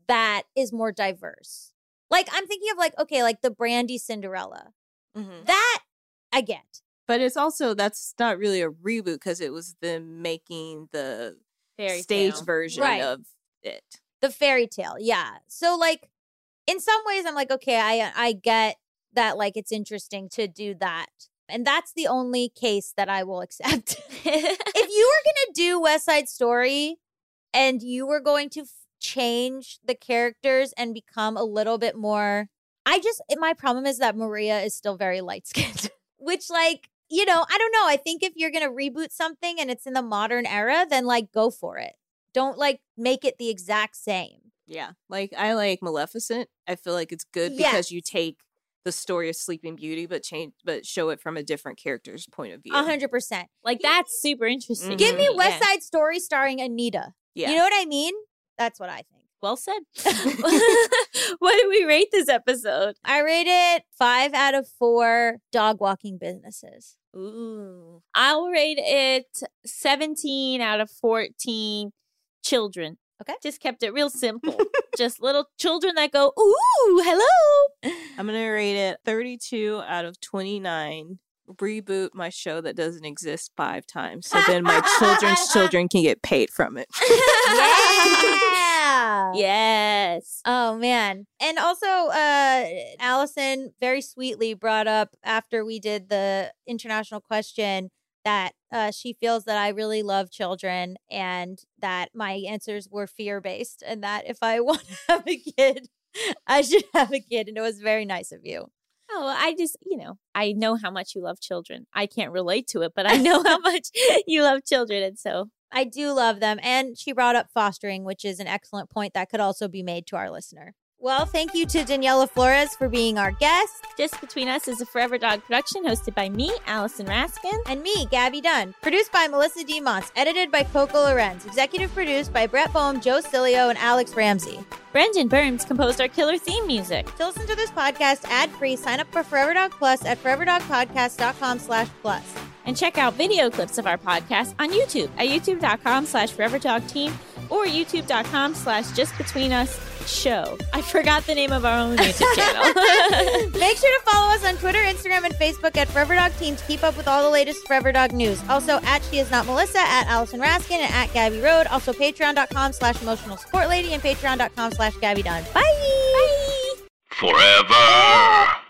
that is more diverse." Like I'm thinking of like, okay, like the Brandy Cinderella. Mm-hmm. That I get. But it's also that's not really a reboot because it was them making the Fairy stage tale. version Right. of it. the fairy tale yeah so like in some ways i'm like okay i i get that like it's interesting to do that and that's the only case that i will accept if you were going to do west side story and you were going to f- change the characters and become a little bit more i just eh, my problem is that maria is still very light skinned which like you know i don't know i think if you're going to reboot something and it's in the modern era then like go for it don't like make it the exact same Yeah. Like I like Maleficent. I feel like it's good Yes. because you take the story of Sleeping Beauty but change but show it from a different character's point of view. A hundred percent. Like that's super interesting. Mm-hmm. Give me to West yeah. Side Story starring Anita. Yeah. You know what I mean? That's what I think. Well said. what did we rate this episode? I rate it five out of four dog walking businesses. Ooh. I'll rate it 17 out of 14 children. Okay. Just kept it real simple. Just little children that go, ooh, hello. I'm gonna rate it 32 out of 29. Reboot my show that doesn't exist five times, so then my children's children can get paid from it. Yeah. Yes. Oh man. And also uh Allison very sweetly brought up after we did the international question that uh she feels that I really love children and that my answers were fear-based and that if I want to have a kid I should have a kid and it was very nice of you. Oh, I just, you know, I know how much you love children. I can't relate to it, but I know how much you love children. And so, I do love them. And she brought up fostering, which is an excellent point that could also be made to our listener. Well, thank you to Daniella Flores for being our guest. Just Between Us is a Forever Dog production hosted by me, Allison Raskin. And me, Gaby Dunn. Produced by Melisa DeMoss. Edited by Coco Lorenz. Executive produced by Brett Boham, Joe Cilio, and Alex Ramsey. Brendan Burns composed our killer theme music. To listen to this podcast ad-free, sign up for Forever Dog Plus at foreverdogpodcast.com slash plus. And check out video clips of our podcast on YouTube at youtube.com slash foreverdogteam or youtube.com slash justbetweenus show. I forgot the name of our own YouTube channel. Make sure to follow us on Twitter, Instagram, and Facebook at Forever Dog Team to keep up with all the latest Forever Dog news. Also at She Is Not Melissa, at Allison Raskin, and at Gabby Road. Also patreon.com slash emotional support lady and patreon.com slash Gaby Dunn. Bye! Bye! Forever.